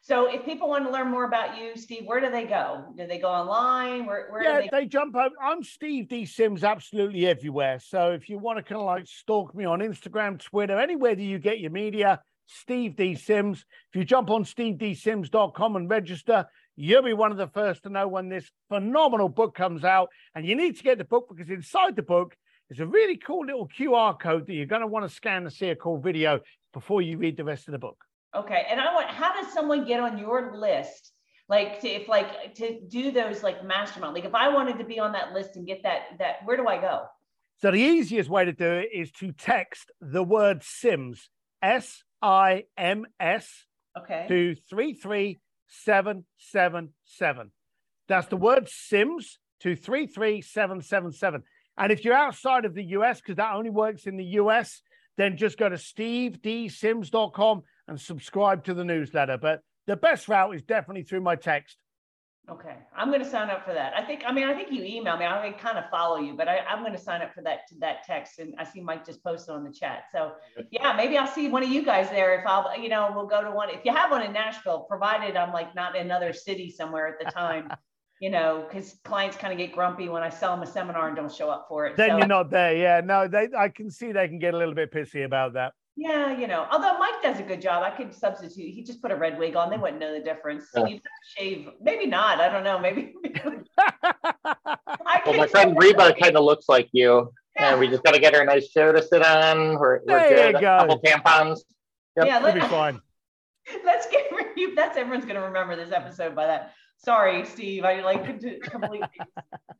So if people want to learn more about you, Steve, where do they go? Do they go online? Where, where yeah, they-, they jump out. I'm Steve D Sims absolutely everywhere. So if you want to kind of like stalk me on Instagram, Twitter, anywhere that you get your media, Steve D Sims. If you jump on stevedsims.com and register, you'll be one of the first to know when this phenomenal book comes out. And you need to get the book because inside the book is a really cool little QR code that you're going to want to scan to see a cool video before you read the rest of the book. Okay. And I want, how does someone get on your list? Like to, if like to do those like mastermind, like if I wanted to be on that list and get that, that, where do I go? So the easiest way to do it is to text the word Sims, S I M S, okay, to 33777. That's the word Sims to 33777. And if you're outside of the US, because that only works in the US, then just go to stevedsims.com and subscribe to the newsletter. But the best route is definitely through my text. Okay, I'm going to sign up for that. I think, I mean, I think you email me. I kind of follow you, but I, am going to sign up for that that text. And I see Mike just posted on the chat. So yeah, maybe I'll see one of you guys there. If I'll, you know, we'll go to one. If you have one in Nashville, provided I'm like not in another city somewhere at the time. you know, because clients kind of get grumpy when I sell them a seminar and don't show up for it. Then so, you're not there. Yeah, no, they. I can see they can get a little bit pissy about that. Yeah, you know, although Mike does a good job, I could substitute. He just put a red wig on; they wouldn't know the difference. Yeah. You'd shave, maybe not. I don't know. Maybe. well, my friend Reba kind of looks like you, yeah. and we just got to get her a nice chair to sit on. We're, we're there good. You go. A couple tampons. Yep. Yeah, let, will be fine. Let's get that's everyone's going to remember this episode by that sorry, Steve, I like to completely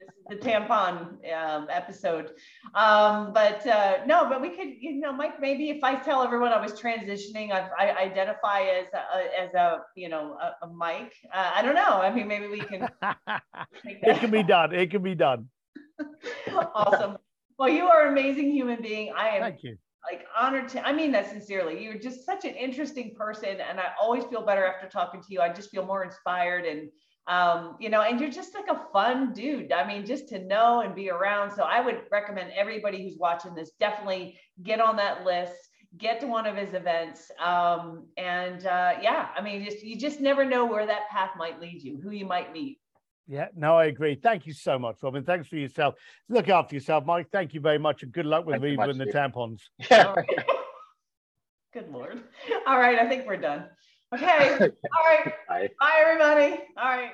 this is the tampon um, episode. Um, but uh, no, but we could, you know, Mike, maybe if I tell everyone I was transitioning, I, I identify as a, as a, you know, a, a Mike. Uh, I don't know. I mean, maybe we can. it can be done. It can be done. awesome. Well, you are an amazing human being. I am. Thank you like honored to i mean that sincerely you're just such an interesting person and i always feel better after talking to you i just feel more inspired and um, you know, and you're just like a fun dude. I mean, just to know and be around. So I would recommend everybody who's watching this definitely get on that list, get to one of his events. Um, and uh, yeah, I mean, just you just never know where that path might lead you, who you might meet. Yeah, no, I agree. Thank you so much, Robin. Thanks for yourself. Look after yourself, Mike. Thank you very much, and good luck with Reba and the tampons. Yeah. Good lord. All right, I think we're done. Okay. All right. Bye. Bye, everybody. All right.